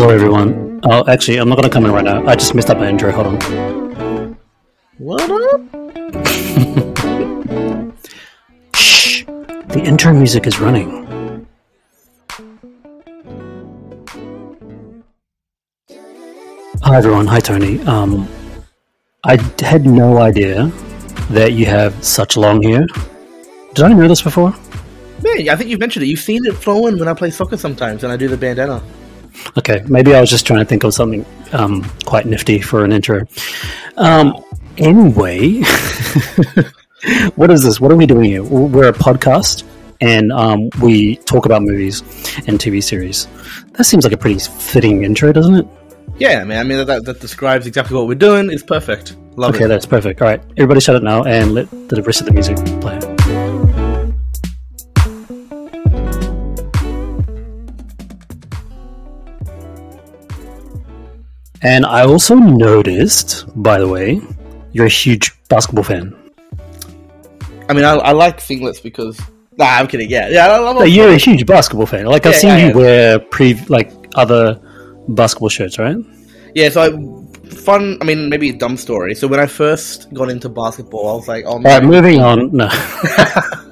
Hello, everyone. Oh, actually, I'm not going to come in right now. I just messed up my intro. Hold on. What up? Shh. The intro music is running. Hi, everyone. Hi, Tony. Um, I had no idea that you have such long hair. Did I know this before? Yeah, I think you've mentioned it. You've seen it flowing when I play soccer sometimes, and I do the bandana. Okay, maybe I was just trying to think of something um, quite nifty for an intro. Um, anyway, what is this? What are we doing here? We're a podcast, and um, we talk about movies and TV series. That seems like a pretty fitting intro, doesn't it? Yeah, man. I mean, that, that describes exactly what we're doing. It's perfect. Love okay, it. Okay, that's perfect. All right, everybody, shut it now and let the rest of the music play. And I also noticed, by the way, you're a huge basketball fan. I mean, I, I like singlets because. Nah, I'm kidding. Yeah, yeah. I, I'm No, you're a huge basketball fan. Like I've Yeah, seen yeah, you yeah. wear pre like other basketball shirts, right? Yeah, so I, fun. I mean, maybe a dumb story. So when I first got into basketball, I was like, "Oh, All right, moving on. No,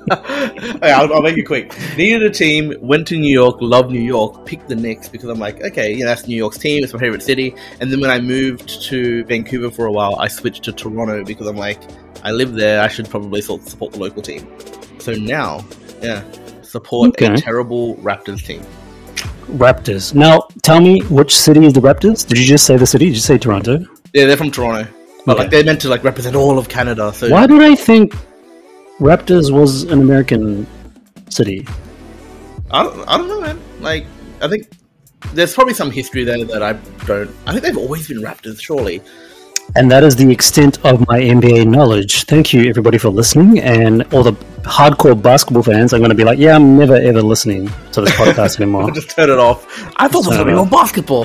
Okay, I'll, I'll make it quick. Needed a team, went to New York, loved New York, picked the Knicks because I'm like, okay, yeah, that's New York's team, it's my favorite city. And then when I moved to Vancouver for a while, I switched to Toronto because I'm like, I live there, I should probably support the local team. So now, yeah, support Okay. a terrible Raptors team. Raptors. Now, tell me which city is the Raptors? Did you just say the city? Did you say Toronto? Yeah, they're from Toronto, but Okay. like they're meant to like represent all of Canada. So Why did I think Raptors was an American city? I don't, I don't know, man. Like, I think there's probably some history there that I don't. I think they've always been Raptors, surely. And that is the extent of my NBA knowledge. Thank you, everybody, for listening. And all the hardcore basketball fans are going to be like, yeah, I'm never, ever listening to this podcast anymore. I'll just turn it off. I thought it was going to be basketball.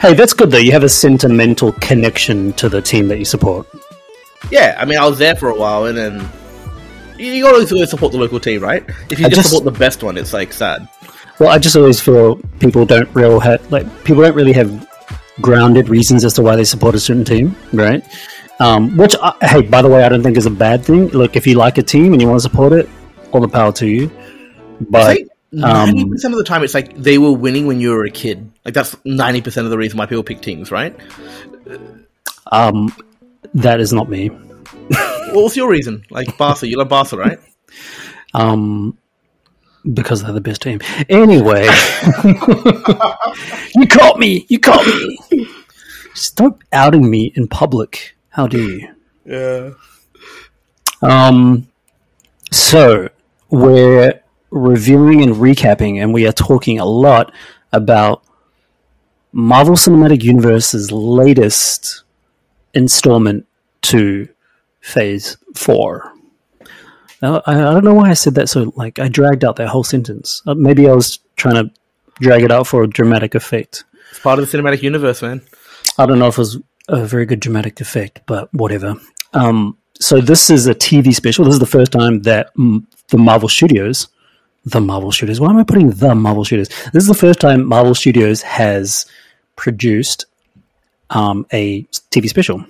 hey, that's good, though. You have a sentimental connection to the team that you support. Yeah, I mean, I was there for a while, and then you, you got to always support the local team, right? If you just, just- support the best one, it's like sad. Well, I just always feel people don't real ha- like people don't really have grounded reasons as to why they support a certain team, right? Um, which, I, hey, by the way, I don't think is a bad thing. Look, if you like a team and you want to support it, all the power to you. But think ninety percent of the time, it's like they were winning when you were a kid. Like that's ninety percent of the reason why people pick teams, right? um, that is not me. What was your reason? Like Barca, you love Barca, right? Um, because they're the best team. Anyway, you caught me. You caught me. Stop outing me in public. How dare you? Yeah. Um, so we're reviewing and recapping, and we are talking a lot about Marvel Cinematic Universe's latest installment to Phase Four. I, I don't know why I said that so. Like I dragged out that whole sentence. Uh, maybe I was trying to drag it out for a dramatic effect. It's part of the cinematic universe, man. I don't know if it was a very good dramatic effect, but whatever. Um, so this is a TV special. This is the first time that the Marvel Studios, the Marvel Studios. Why am I putting the Marvel Studios? This is the first time Marvel Studios has produced um, a TV special,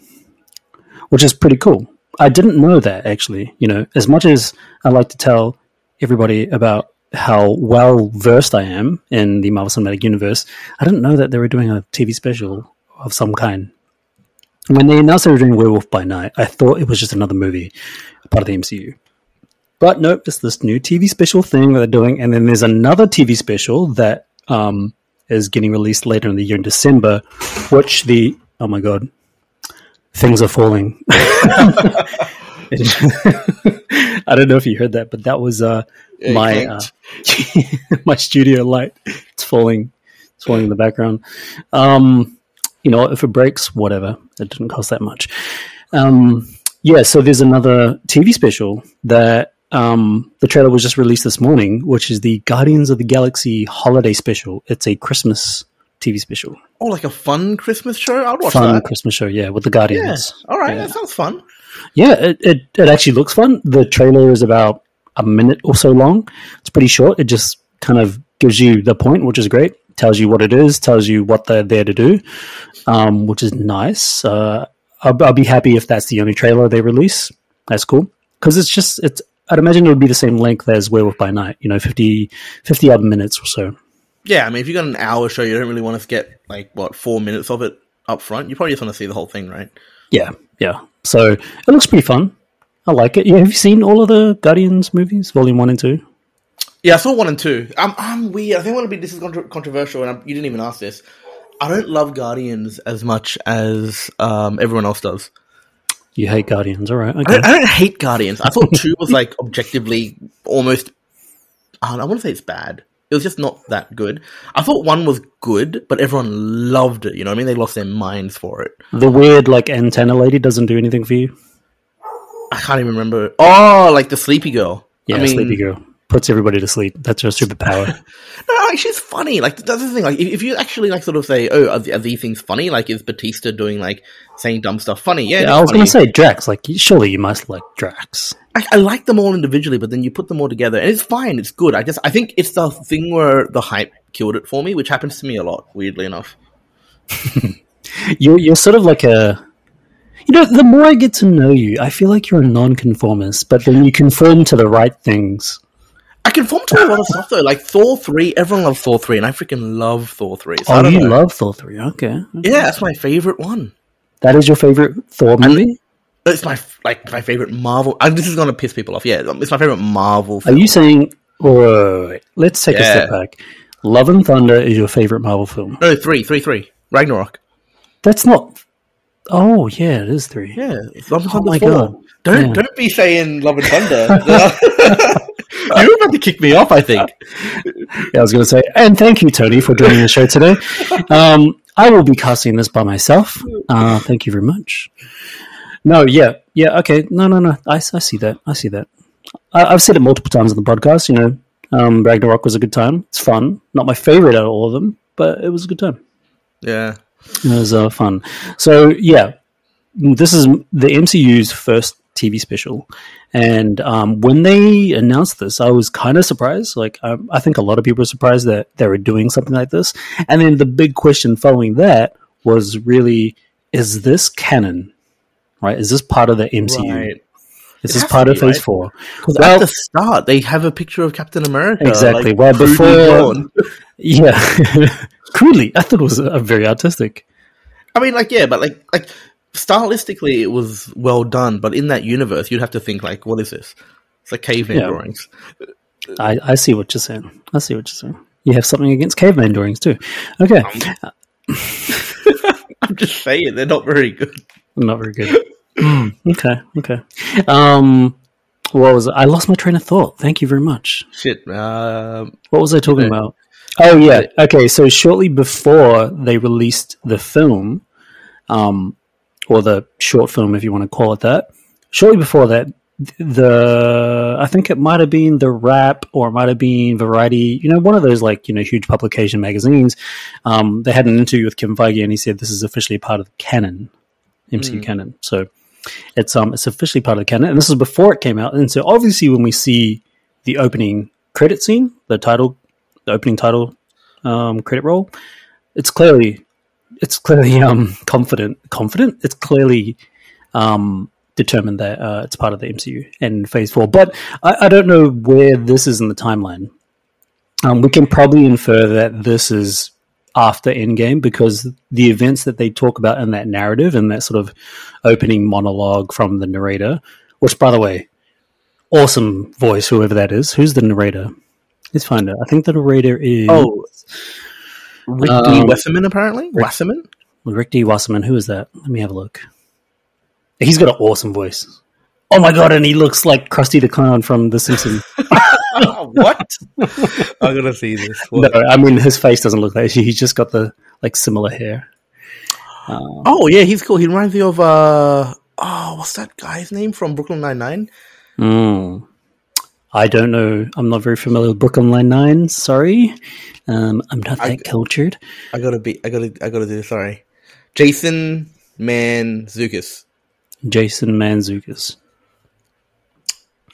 which is pretty cool. I didn't know that actually. You know, as much as I like to tell everybody about how well versed I am in the Marvel Cinematic Universe, I didn't know that they were doing a TV special of some kind. When they announced they were doing Werewolf by Night, I thought it was just another movie, part of the MCU. But nope, it's this new TV special thing that they're doing, and then there's another TV special that um, is getting released later in the year in December, which the oh my god, things are falling. I don't know if you heard that, but that was uh, Yeah, my uh, my studio light. It's falling. It's falling in the background. Um, you know, if it breaks, whatever. It didn't cost that much. Um, yeah, so there's another TV special that um, the trailer was just released this morning, which is the Guardians of the Galaxy Holiday Special. It's a Christmas TV special, Oh, like a fun Christmas show? I'd watch fun that. Christmas show. Yeah, with the Yeah. Guardians. All right, Yeah. that sounds fun. Yeah, it, it, it actually looks fun. The trailer is about a minute or so long. It's pretty short. It just kind of gives you the point, which is great. tells you what it is, tells you what they're there to do, um, which is nice. Uh, I'll, I'll be happy if that's the only trailer they release. That's cool because it's just it's. I'd imagine it would be the same length as Werewolf by Night. You know, 50, 50 odd minutes or so. Yeah, I mean, if you got an hour show, you don't really want to get like what four minutes of it up front. You probably just want to see the whole thing, right? Yeah, yeah. So it looks pretty fun. I like it. Yeah, have you seen all of the Guardians movies, Volume One and Two? Yeah, I saw one and two. I'm, I'm weird. I think want to be this is controversial, and I'm, you didn't even ask this. I don't love Guardians as much as um, everyone else does. You hate Guardians, all right? I, don't, I don't hate Guardians. I thought two was like objectively almost. I, I want to say it's bad. It was just not that good. I thought one was good, but everyone loved it. You know what I mean? They lost their minds for it. The weird like antenna lady doesn't do anything for you. I can't even remember. Oh, like the sleepy girl. Yeah, I mean, Sleepy Girl puts everybody to sleep. That's her superpower. No, like she's funny. Like that's the thing. Like if, if you actually like sort of say, "Oh, are, are these things funny?" Like is Batista doing like saying dumb stuff funny? Yeah, yeah, I was going to say Drax. Like, surely you must like Drax. I, I like them all individually, but then you put them all together, and it's fine. It's good. I just I think it's the thing where the hype killed it for me, which happens to me a lot. Weirdly enough. You're you're sort of like a. You know, the more I get to know you, I feel like you're a nonconformist, but then you conform to the right things. I conform to a lot of stuff though. Like Thor three, everyone loves Thor three, and I freaking love Thor three. So oh, I Oh, you know. love Thor three? Okay, Yeah, that's my favorite one. that is your favorite Thor movie. It's my like my favorite Marvel. And this is gonna piss people off. Yeah, it's my favorite Marvel. Are you saying? Wait, wait. Let's take a step back. Love and Thunder is your favorite Marvel film. No, three, three, three. Ragnarok. That's not. Oh yeah, it is three. Yeah, Love and Oh Thunder my 4. God. Don't Yeah. don't be saying Love and Thunder. You're about to kick me off. I think. Yeah, I was going to say, and thank you, Tony, for joining the show today. Um, I will be casting this by myself. Uh, thank you very much. No, yeah, yeah, okay, no, no, no. I, I see that. I see that. I, I've said it multiple times on the podcast. You know, um, Ragnarok was a good time. It's fun. Not my favorite out of all of them, but it was a good time. Yeah. It was uh, fun. So yeah, this is the MCU's first TV special, and um, when they announced this, I was kind of surprised. Like I, I think a lot of people were surprised that they were doing something like this. And then the big question following that was really: Is this canon? Right? Is this part of the MCU? Right. Is this part of Phase right? Four? Because Well- at the start, they have a picture of Captain America. Exactly. like, well, before, yeah, crudely, I thought it was uh, very artistic. I mean, like, yeah, but like, like stylistically, it was well done. But in that universe, you'd have to think like, what is this? It's like caveman Yeah. drawings. I, I see what you're saying. I see what you're saying. You have something against caveman drawings too. Okay, I'm just saying, they're not very good. not very good. Hmm, okay, okay. Um, what was it? I lost my train of thought. Thank you very much. Shit. Um, What was I talking Okay. about? Oh yeah. Okay, so shortly before they released the film, um, or the short film, if you want to call it that, shortly before that, the I think it might have been the Wrap or it might have been Variety. You know, one of those like you know huge publication magazines. Um, they had an interview with Kevin Feige, and he said this is officially part of the canon, MCU canon. So it's um it's officially part of the canon, and this is before it came out. And so obviously, when we see the opening credit scene, the title, the opening title um, credit roll, it's clearly it's clearly um confident confident. It's clearly um determined that uh, it's part of the MCU and Phase Four. But I, I don't know where this is in the timeline. Um, we can probably infer that this is after Endgame because the events that they talk about in that narrative and that sort of opening monologue from the narrator, which, by the way, awesome voice, whoever that is. Who's the narrator? Let's find out. I think the narrator is oh, Rick D. Um, Wasserman, apparently. Wasserman? Rick D. Wasserman. Who is that? Let me have a look. He's got an awesome voice. Oh my god! And he looks like Krusty the Clown from The Simpsons. what? I'm gonna see this. no, I mean his face doesn't look like. He's just got the like similar hair. Oh yeah, he's cool. He reminds me of uh oh, what's that guy's name from Brooklyn Nine Nine? Mm. I don't know. I'm not very familiar with Brooklyn Nine Nine. Sorry, um, I'm not that I- cultured. I gotta be. I gotta. I gotta do. Sorry, Jason Mantzoukas. Jason Mantzoukas.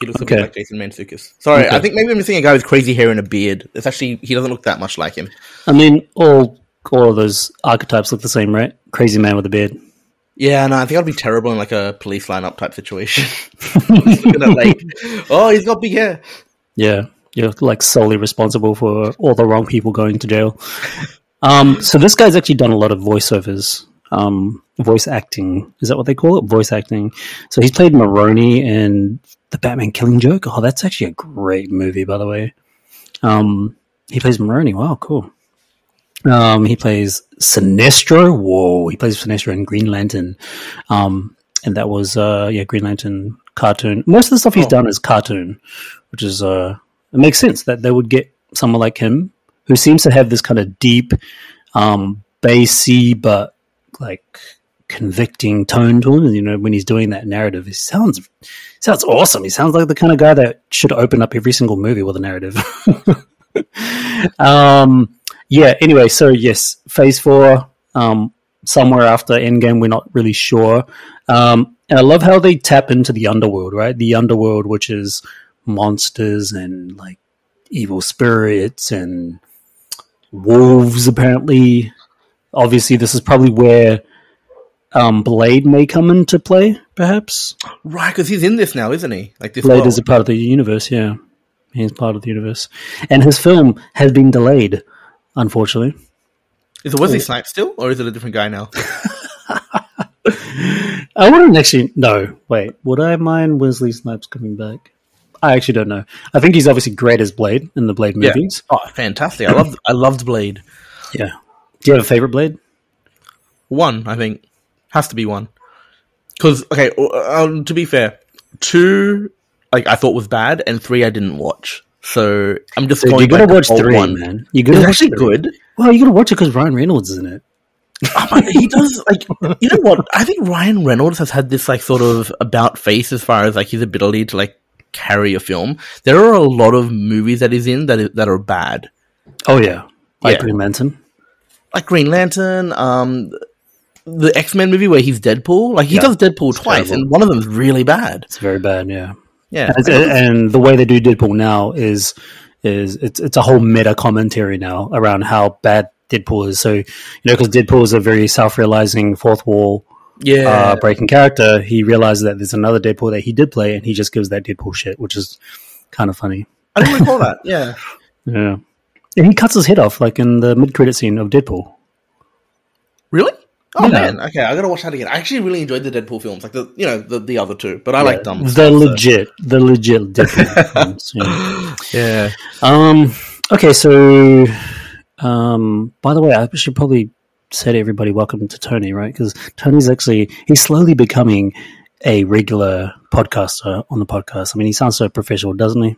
He looks a bit like Jason Mantzoukas. Sorry, Okay. I think maybe I'm seeing a guy with crazy hair and a beard. It's actually he doesn't look that much like him. I mean, all all of those archetypes look the same, right? Crazy man with a beard. Yeah, no, I think I'd be terrible in like a police lineup type situation. At, like, oh, he's got big hair. Yeah, you're like solely responsible for all the wrong people going to jail. Um, so this guy's actually done a lot of voiceovers, um, voice acting. Is that what they call it? Voice acting. So he's played Maroni in the Batman Killing Joke. Oh, that's actually a great movie, by the way. Um, he plays Maroni. Wow, cool. Um, he plays Sinestro. Whoa, he plays Sinestro in Green Lantern. Um, and that was uh, yeah, Green Lantern cartoon. Most of the stuff he's Oh. done is cartoon, which is uh, it makes sense that they would get someone like him who seems to have this kind of deep, um, bassy but like convicting tone to him. You know, when he's doing that narrative, he sounds sounds awesome. He sounds like the kind of guy that should open up every single movie with a narrative. um, yeah. Anyway, so yes, Phase Four. Um, somewhere after Endgame, we're not really sure. Um, and I love how they tap into the underworld, right? The underworld, which is monsters and like evil spirits and wolves. Apparently, obviously, this is probably where um, Blade may come into play. Perhaps Right, because he's in this now, isn't he? Like this. Blade world. is a part of the universe. Yeah, he's part of the universe, and his film has been delayed, unfortunately. Is it Wesley Snipes still, or is it a different guy now? I wouldn't actually. No, wait. Would I mind Wesley Snipes coming back? I actually don't know. I think he's obviously great as Blade in the Blade Yeah. movies. Oh, fantastic! I loved I loved Blade. Yeah. Do you have a favorite Blade? One, I think, has to be one. Because okay, um, to be fair, two like I thought was bad, and three I didn't watch. So I'm just Dude, going. you gotta by watch three, one. man. You It's gotta watch actually three. good. Well, you gotta watch it because Ryan Reynolds is in it. Oh, he does like you know what? I think Ryan Reynolds has had this like sort of about face as far as like his ability to like carry a film. There are a lot of movies that he's in that is, that are bad, Oh yeah, like Yeah. Green Lantern. like Green Lantern, um, the X Men movie where he's Deadpool. Like he Yeah. does Deadpool twice, terrible. and one of them is really bad. It's very bad. Yeah. Yeah, And, and the way they do Deadpool now is is it's it's a whole meta commentary now around how bad Deadpool is. So you know, because Deadpool is a very self realizing fourth wall yeah. uh, breaking character, he realizes that there's another Deadpool that he did play, and he just gives that Deadpool shit, which is kind of funny. I didn't recall that. Yeah. Yeah, and he cuts his head off like in the mid credit scene of Deadpool. Really? Oh Yeah. man, okay, I gotta watch that again. I actually really enjoyed the Deadpool films, like the you know the, the other two, but I like them. The legit, the legit Deadpool films. Yeah. Yeah, Um. Okay, so, um. By the way, I should probably say to everybody, welcome to Tony, right? Because Tony's actually he's slowly becoming a regular podcaster on the podcast. I mean, he sounds so professional, doesn't he?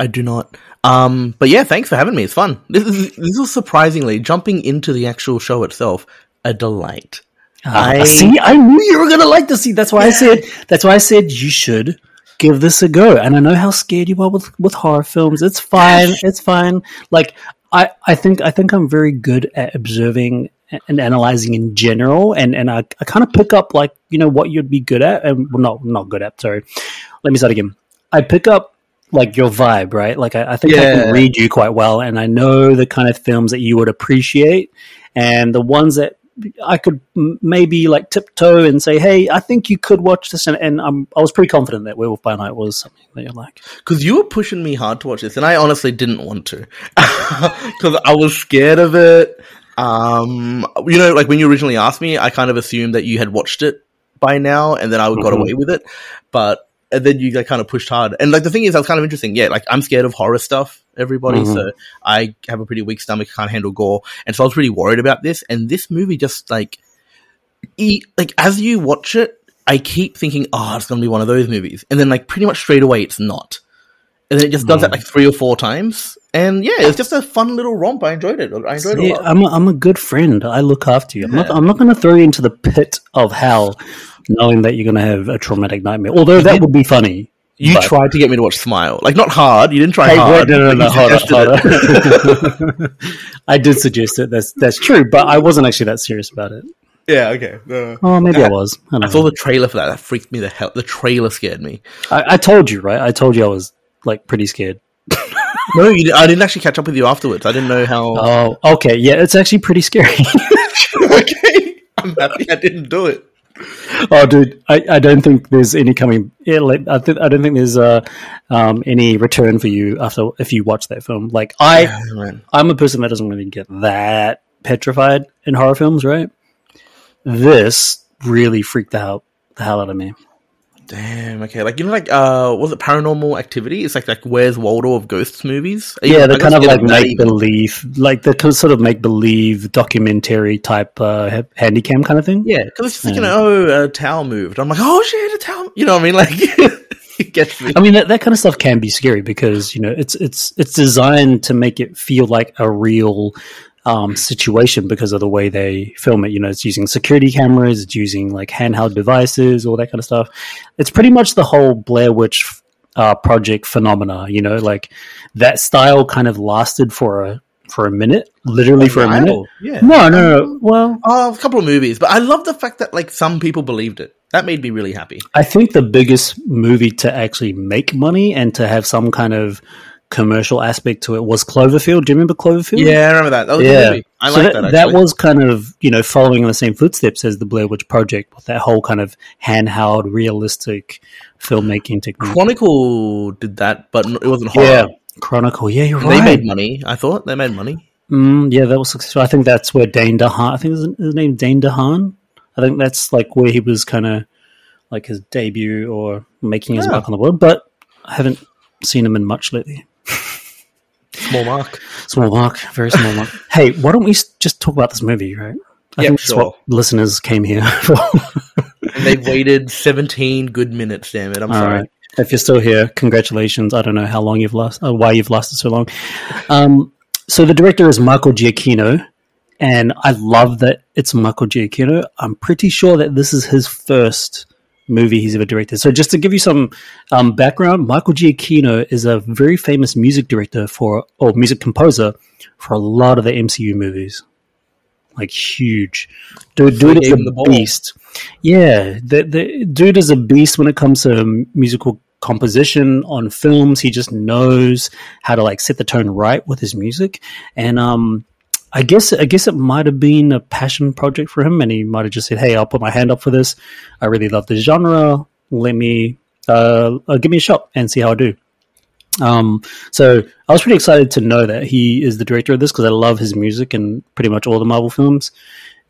I do not. Um, but yeah, thanks for having me. It's fun. This is this is surprisingly jumping into the actual show itself a delight. I I- see. I knew you were gonna like this. See, that's why I said. That's why I said you should give this a go. And I know how scared you are with with horror films. It's fine. It's fine. Like I, I think I think I'm very good at observing and analyzing in general, and and I, I kind of pick up like you know what you'd be good at, and well, not not good at. Sorry. Let me start again. I pick up like your vibe, right? Like I, I think I can read you quite well, and I know the kind of films that you would appreciate, and the ones that I could m- maybe like tiptoe and say, "Hey, I think you could watch this," and, and I'm, I was pretty confident that Werewolf by Night was something that you like. Because you were pushing me hard to watch this, and I honestly didn't want to because I was scared of it. Um, you know, like when you originally asked me, I kind of assumed that you had watched it by now, and then I would got Mhm. away with it. But and then you like kind of pushed hard, and like the thing is, that was kind of interesting. Yeah, like I'm scared of horror stuff. Everybody, Mhm. so I have a pretty weak stomach, can't handle gore, and so I was pretty worried about this. And this movie just like, e- like as you watch it, I keep thinking, oh, it's gonna be one of those movies, and then like pretty much straight away, it's not. And then it just does that like three or four times, and yeah, it's just a fun little romp. I enjoyed it. I enjoyed it See, a lot. I'm a, I'm a good friend. I look after you. I'm not Yeah. I'm not going to throw you into the pit of hell, knowing that you're going to have a traumatic nightmare. Although that would be funny. You but- tried to get me to watch Smile, like not hard. You didn't try Hey, hard. no, no, no, you hold on, suggested hold on. I did suggest it. That's that's true, but I wasn't actually that serious about it. Yeah, okay. No. Oh, maybe I was. I, I saw the trailer for that. That freaked me the hell. The trailer scared me. I, I told you, right? I told you I was like pretty scared. No, you, I didn't actually catch up with you afterwards. I didn't know how. Oh, okay. Yeah, it's actually pretty scary. okay, I'm happy I didn't do it. oh, dude, I, I don't think there's any coming. Yeah, like I, th- I don't think there's uh, um, any return for you after if you watch that film. Like I, Yeah. I'm a person that doesn't really get that petrified in horror films, right? This really freaked the hell, the hell out of me. Damn. Okay, like you know, like uh, was it Paranormal Activity? It's like like Where's Waldo of Ghosts movies. Yeah, they're kind of like make believe, like the kind of sort of make believe documentary type uh, ha- handycam kind of thing. Yeah, because it's just like, you know, oh, a towel moved. I'm like, oh shit, a towel. You know what I mean? Like, it gets me. I mean that, that kind of stuff can be scary because you know it's it's it's designed to make it feel like a real um, situation because of the way they film it. You know, it's using security cameras, it's using like handheld devices, all that kind of stuff. It's pretty much the whole Blair Witch uh, project phenomena. You know, like that style kind of lasted for a for a minute, literally for a minute. Yeah. No, no, no. Well, Oh, a couple of movies, but I love the fact that like some people believed it. That made me really happy. I think the biggest movie to actually make money and to have some kind of commercial aspect to it was Cloverfield. Do you remember Cloverfield? Yeah, I remember that. That was a Yeah. I so like that, that. that was kind of you know following in the same footsteps as the Blair Witch Project with that whole kind of handheld, realistic filmmaking technique. Chronicle did that, but it wasn't horror. yeah, Chronicle. Yeah, you're They right. made money. I thought they made money. Mm, yeah, that was successful. I think that's where Dane DeHaan. I think his, his name Dane DeHaan. I think that's like where he was kind of like his debut or making his Yeah. mark on the world. But I haven't seen him in much lately. Small mark. Small mark, very small mark. hey, why don't we just talk about this movie, right? I Yeah, think that's sure. what listeners came here for. And they've waited 17 good minutes, damn it. I'm All sorry. right. If you're still here, congratulations. I don't know how long you've last, uh, why you've lasted so long. Um, so the director is Michael Giacchino, and I love that it's Michael Giacchino. I'm pretty sure that this is his first movie he's ever directed. So just to give you some um, background, Michael Giacchino is a very famous music director for, or music composer for a lot of the MCU movies. Like huge, dude. Dude is a beast. Yeah, the the dude is a beast when it comes to musical composition on films. He just knows how to like set the tone right with his music, and um, I guess I guess it might have been a passion project for him, and he might have just said, "Hey, I'll put my hand up for this. I really love this genre. Let me uh, uh give me a shot and see how I do." Um, so I was pretty excited to know that he is the director of this because I love his music and pretty much all the Marvel films,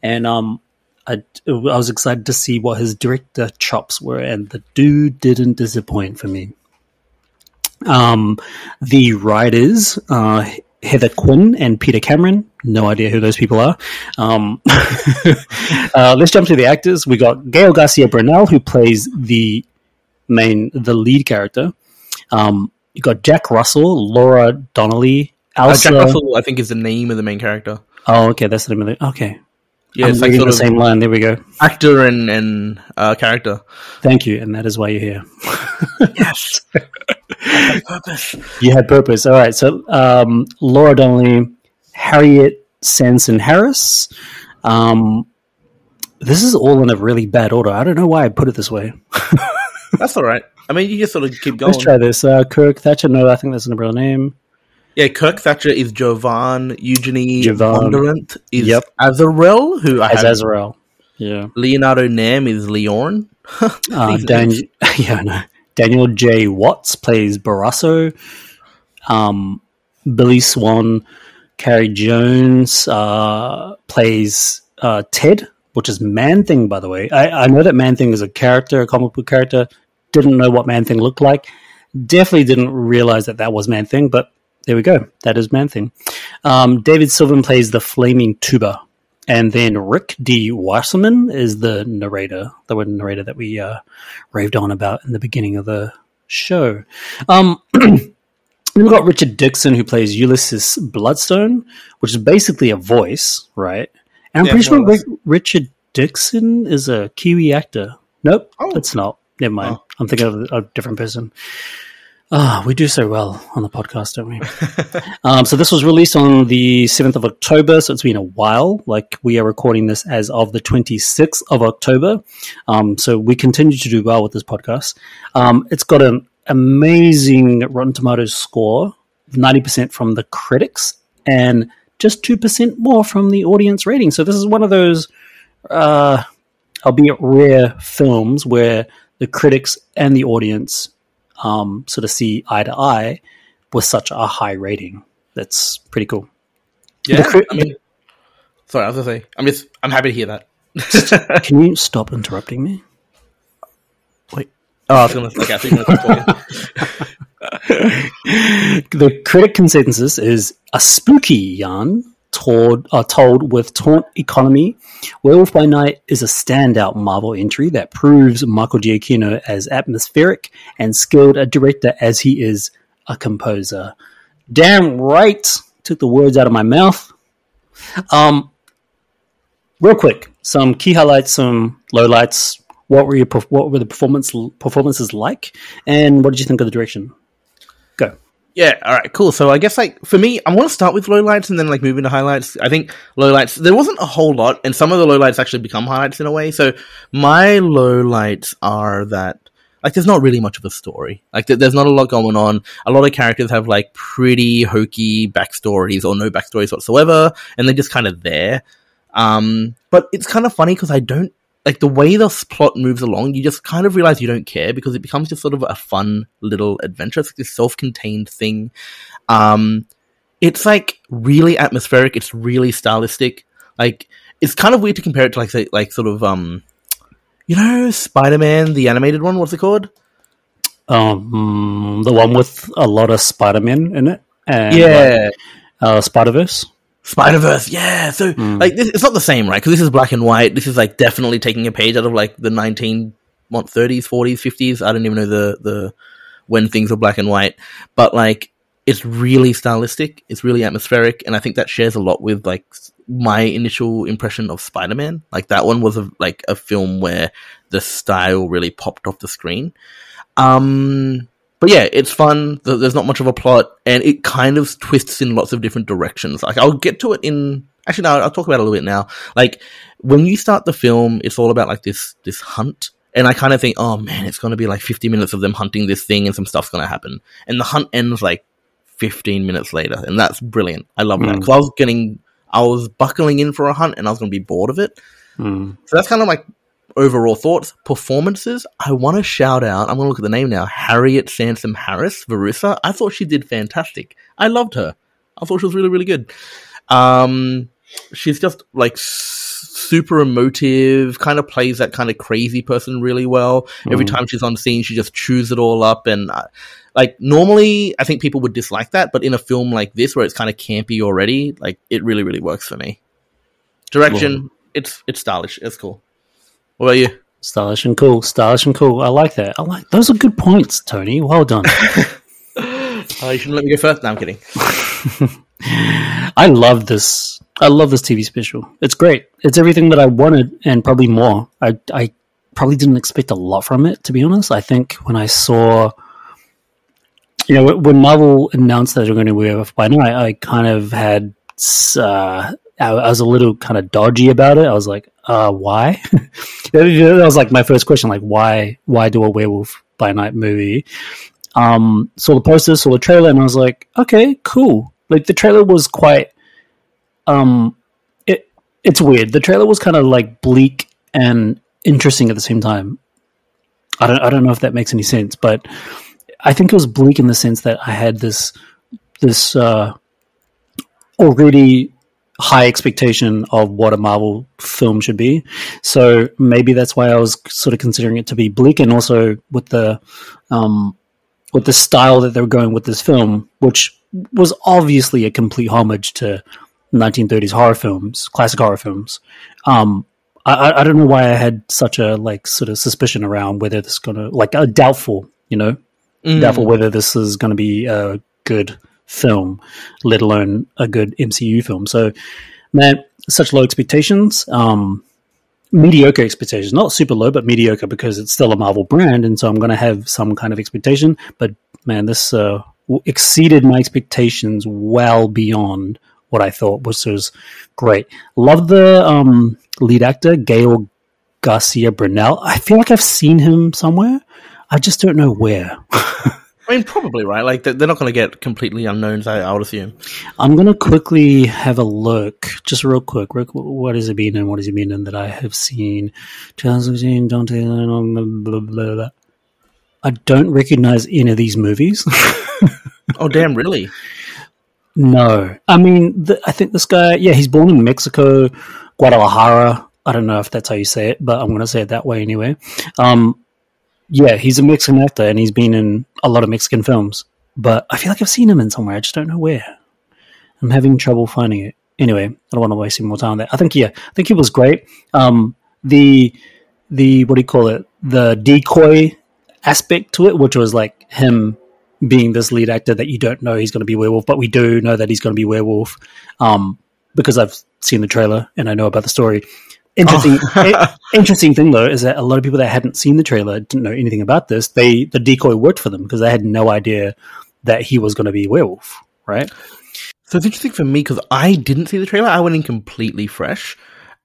and um, I, I was excited to see what his director chops were, and the dude didn't disappoint for me. Um, the writers, uh, Heather Quinn and Peter Cameron, no idea who those people are. Um, uh, let's jump to the actors. We got Gael Garcia Bernal, who plays the main, the lead character. Um, you got Jack Russell, Laura Donnelly, Uh, Jack Russell, I think, is the name of the main character. Oh, okay, that's the name of the. Okay, Yeah, I'm it's like the same line. There we go. actor and, and uh, character. Thank you, and that is why you're here. Yes. purpose. You had purpose. All right. So um, Laura Donnelly, Harriet Sansom Harris. Um, this is all in a really bad order. I don't know why I put it this way. That's all right. I mean, you just sort of keep going. Let's try this. Uh, Kirk Thatcher. No, I think that's an real name. Yeah, Kirk Thatcher is Jovan. Eugenie Jovan. Bondurant is Yep. Azarel, who I As have. Azrael. Yeah. Leonardo Nam is Liorn. Uh, Dan- yeah, no. Daniel J. Watts plays Barrasso. Um, Billy Swan, Carey Jones uh, plays uh, Ted, which is Man Thing, by the way. I, I know that Man Thing is a character, a comic book character. Didn't know what Man Thing looked like. Definitely didn't realize that that was Man Thing, but there we go. That is Man Thing. Um, David Sylvan plays the Flaming Tuba. And then Rick D. Wasserman is the narrator, the narrator that we uh, raved on about in the beginning of the show. Um, then we've got Richard Dixon, who plays Ulysses Bloodstone, which is basically a voice, right? And I'm Yeah, pretty sure. Rick, Richard Dixon is a Kiwi actor. Nope, Oh. it's not. Never mind. Oh. I'm thinking of a different person. Ah, we do so well on the podcast, don't we? um, so this was released on the 7th of October, so it's been a while. Like we are recording this as of the 26th of October. Um, so we continue to do well with this podcast. Um, it's got an amazing Rotten Tomatoes score, 90% from the critics and just 2% more from the audience rating. So this is one of those, uh, albeit rare films where the critics and the audience um, sort of see eye to eye with such a high rating. That's pretty cool. Yeah, I mean, sorry, I was gonna say, I'm just, I'm happy to hear that. Can you stop interrupting me? Wait. Oh, I was gonna. Okay, I think the critic consensus is a spooky yarn told, uh, told with taunt economy. Werewolf by Night is a standout Marvel entry that proves Michael Giacchino as atmospheric and skilled a director as he is a composer. Damn right, took the words out of my mouth. Um, real quick, some key highlights, some lowlights. What were your what were the performance performances like, and what did you think of the direction? Yeah, all right, cool. So I guess like for me, I want to start with lowlights and then like move into highlights. I think lowlights there wasn't a whole lot, and some of the lowlights actually become highlights in a way. So my lowlights are that like there's not really much of a story. Like there's not a lot going on. A lot of characters have like pretty hokey backstories or no backstories whatsoever, and they're just kind of there. Um, but it's kind of funny because I don't like the way the plot moves along, you just kind of realize you don't care because it becomes just sort of a fun little adventure. It's like this self-contained thing. Um, it's like really atmospheric. It's really stylistic. Like it's kind of weird to compare it to like say, like sort of um, you know, Spider-Man, the animated one. What's it called? Um, the one with a lot of Spider-Man in it. And, yeah, like, uh, Spider Verse. Spider Verse, yeah. So mm. like, this, it's not the same, right? Because this is black and white. This is like definitely taking a page out of like the nineteen what thirties, forties, fifties. I don't even know the the when things were black and white, but like it's really stylistic. It's really atmospheric, and I think that shares a lot with like my initial impression of Spider Man. Like that one was a, like a film where the style really popped off the screen. Um, but yeah, it's fun. There's not much of a plot, and it kind of twists in lots of different directions. Like I'll get to it in. Actually, no, I'll talk about it a little bit now. Like when you start the film, it's all about like this this hunt, and I kind of think, oh man, it's going to be like 50 minutes of them hunting this thing, and some stuff's going to happen. And the hunt ends like 15 minutes later, and that's brilliant. I love mm. that because I was getting, I was buckling in for a hunt, and I was going to be bored of it. Mm. So that's kind of like overall thoughts, performances. I want to shout out. I'm going to look at the name now. Harriet Sansom Harris, Verussa. I thought she did fantastic. I loved her. I thought she was really, really good. Um, she's just like super emotive. Kind of plays that kind of crazy person really well. Mm. Every time she's on scene, she just chews it all up. And uh, like normally, I think people would dislike that, but in a film like this, where it's kind of campy already, like it really, really works for me. Direction, it's it's stylish. It's cool. What about you? Stylish and cool. Stylish and cool. I like that. I like those are good points, Tony. Well done. oh, you shouldn't let me go first. No, I'm kidding. I love this. I love this TV special. It's great. It's everything that I wanted and probably more. I I probably didn't expect a lot from it, to be honest. I think when I saw, you know, when Marvel announced that they're going to wear by night, I kind of had uh, I, was a little kind of dodgy about it. I was like, uh, why? that was like my first question, like why why do a werewolf by night movie? Um, saw the poster, saw the trailer, and I was like, okay, cool. Like the trailer was quite um it it's weird. The trailer was kind of like bleak and interesting at the same time. I don't I don't know if that makes any sense, but I think it was bleak in the sense that I had this this uh already high expectation of what a Marvel film should be. So maybe that's why I was sort of considering it to be bleak, and also with the um, with the style that they were going with this film, which was obviously a complete homage to 1930s horror films, classic horror films. Um, I, I don't know why I had such a like sort of suspicion around whether this is gonna like a doubtful, you know, mm. doubtful whether this is going to be a good film, let alone a good MCU film. So, man, such low expectations. Um, mediocre expectations, not super low, but mediocre because it's still a Marvel brand, and so I'm going to have some kind of expectation. But man, this uh, exceeded my expectations well beyond what I thought, which was great. Love the um, lead actor, Gael Garcia Bernal. I feel like I've seen him somewhere. I just don't know where. I mean, probably right. Like they're not going to get completely unknowns. I, I would assume. I'm going to quickly have a look, just real quick. What has it been and what has it been in that I have seen? 2016, don't blah, blah, blah. I don't recognize any of these movies. oh damn! Really? No. I mean, the, I think this guy. Yeah, he's born in Mexico, Guadalajara. I don't know if that's how you say it, but I'm going to say it that way anyway. Um, yeah, he's a Mexican actor and he's been in a lot of Mexican films, but I feel like I've seen him in somewhere. I just don't know where. I'm having trouble finding it. Anyway, I don't want to waste any more time on that. I think yeah, I think he was great. Um, the the what do you call it? The decoy aspect to it, which was like him being this lead actor that you don't know he's going to be werewolf, but we do know that he's going to be werewolf um, because I've seen the trailer and I know about the story. Interesting, oh. interesting thing though is that a lot of people that hadn't seen the trailer didn't know anything about this. They the decoy worked for them because they had no idea that he was going to be a werewolf, right? So it's interesting for me because I didn't see the trailer. I went in completely fresh.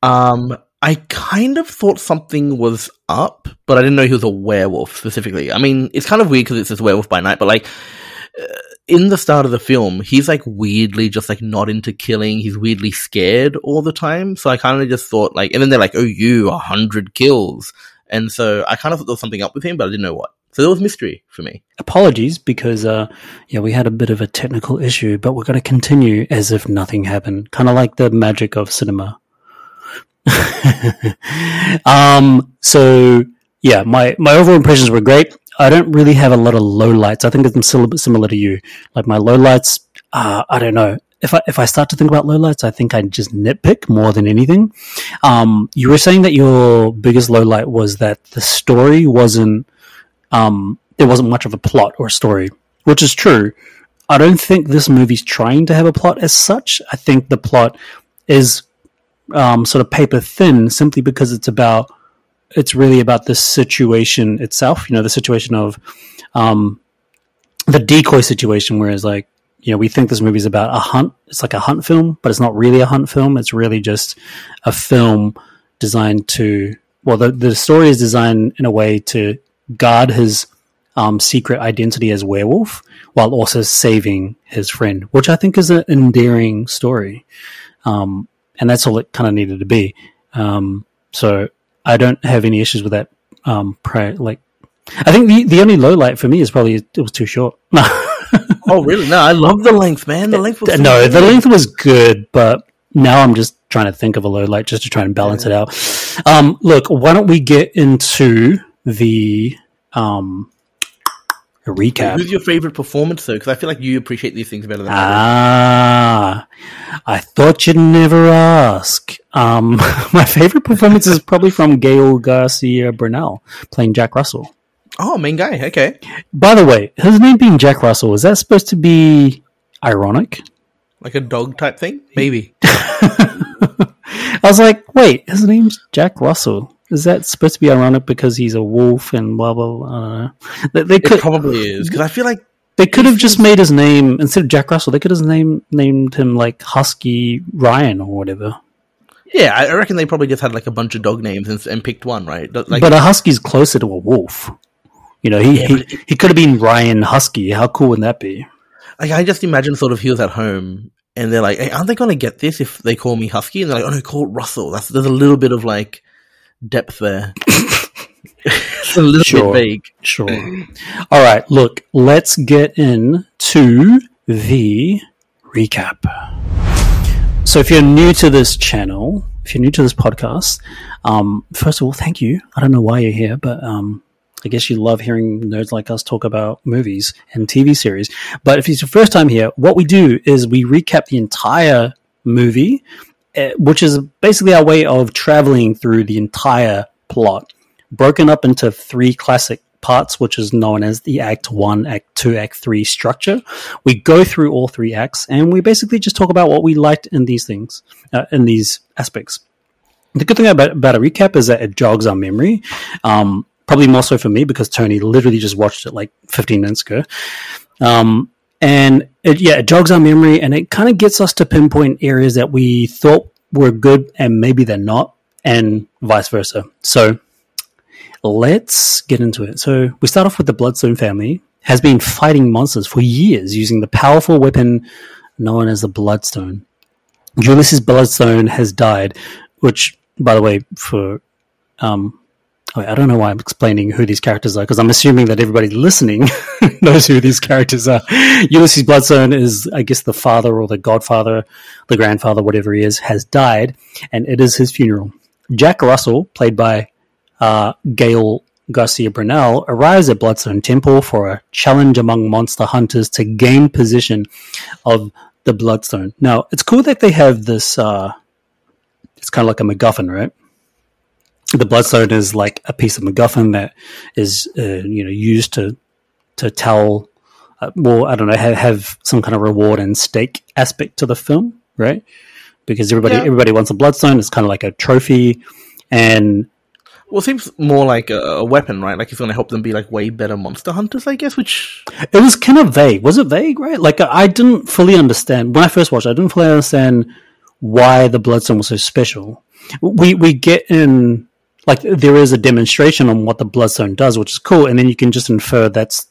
Um, I kind of thought something was up, but I didn't know he was a werewolf specifically. I mean, it's kind of weird because it's this werewolf by night, but like. Uh, in the start of the film, he's like weirdly just like not into killing. He's weirdly scared all the time. So I kind of just thought like, and then they're like, "Oh, you a hundred kills," and so I kind of thought there was something up with him, but I didn't know what. So there was mystery for me. Apologies because uh, yeah, we had a bit of a technical issue, but we're going to continue as if nothing happened, kind of like the magic of cinema. um. So yeah, my my overall impressions were great. I don't really have a lot of lowlights. I think still a bit similar to you. Like my lowlights, uh, I don't know. If I if I start to think about lowlights, I think I just nitpick more than anything. Um, you were saying that your biggest lowlight was that the story wasn't um, there wasn't much of a plot or story, which is true. I don't think this movie's trying to have a plot as such. I think the plot is um, sort of paper thin simply because it's about it's really about the situation itself. You know, the situation of um, the decoy situation, whereas like you know we think this movie is about a hunt. It's like a hunt film, but it's not really a hunt film. It's really just a film designed to. Well, the the story is designed in a way to guard his um, secret identity as werewolf while also saving his friend, which I think is an endearing story. Um, and that's all it kind of needed to be. Um, so I don't have any issues with that. Um, prior, like, I think the the only low light for me is probably it was too short. oh, really? No, I love the length, man. The length was no, the length was good, but now I'm just trying to think of a low light just to try and balance yeah. it out. Um, look, why don't we get into the um, a recap. Who's your favorite performance though? Because I feel like you appreciate these things better than me. ah, I thought you'd never ask. Um, my favorite performance is probably from Gael Garcia Bernal playing Jack Russell. Oh, main guy. Okay. By the way, his name being Jack Russell is that supposed to be ironic? Like a dog type thing? Maybe. I was like, wait, his name's Jack Russell. Is that supposed to be ironic because he's a wolf and blah blah? blah? I don't know. They, they could, it probably is because I feel like they could have just made his name instead of Jack Russell. They could have name named him like Husky Ryan or whatever. Yeah, I reckon they probably just had like a bunch of dog names and, and picked one, right? Like, but a husky's closer to a wolf. You know, he yeah, he, he could have been Ryan Husky. How cool would that be? Like, I just imagine sort of he was at home and they're like, hey, aren't they going to get this if they call me Husky? And they're like, oh no, call it Russell. That's there's a little bit of like depth there. it's a little sure, bit vague. Sure. All right, look, let's get into the recap. So, if you're new to this channel, if you're new to this podcast, um, first of all, thank you. I don't know why you're here, but um, I guess you love hearing nerds like us talk about movies and TV series. But if it's your first time here, what we do is we recap the entire movie which is basically our way of traveling through the entire plot, broken up into three classic parts, which is known as the Act 1, Act 2, Act 3 structure. We go through all three acts and we basically just talk about what we liked in these things, uh, in these aspects. The good thing about, about a recap is that it jogs our memory. Um, Probably more so for me because Tony literally just watched it like 15 minutes ago. Um, and it, yeah, it jogs our memory and it kind of gets us to pinpoint areas that we thought were good and maybe they're not, and vice versa. So let's get into it. So we start off with the Bloodstone family has been fighting monsters for years using the powerful weapon known as the Bloodstone. Ulysses Bloodstone has died, which, by the way, for um, I don't know why I'm explaining who these characters are because I'm assuming that everybody listening knows who these characters are. Ulysses Bloodstone is, I guess, the father or the godfather, the grandfather, whatever he is, has died, and it is his funeral. Jack Russell, played by uh, Gael Garcia Bernal, arrives at Bloodstone Temple for a challenge among monster hunters to gain possession of the Bloodstone. Now, it's cool that they have this. Uh, it's kind of like a MacGuffin, right? The Bloodstone is like a piece of MacGuffin that is, uh, you know, used to to tell. Uh, well, I don't know, have, have, some kind of reward and stake aspect to the film, right? Because everybody yeah. everybody wants a Bloodstone. It's kind of like a trophy, and well, it seems more like a, a weapon, right? Like it's going to help them be like way better monster hunters, I guess. Which it was kind of vague. Was it vague, right? Like I didn't fully understand when I first watched. it, I didn't fully understand why the bloodstone was so special. We we get in like there is a demonstration on what the bloodstone does, which is cool, and then you can just infer that's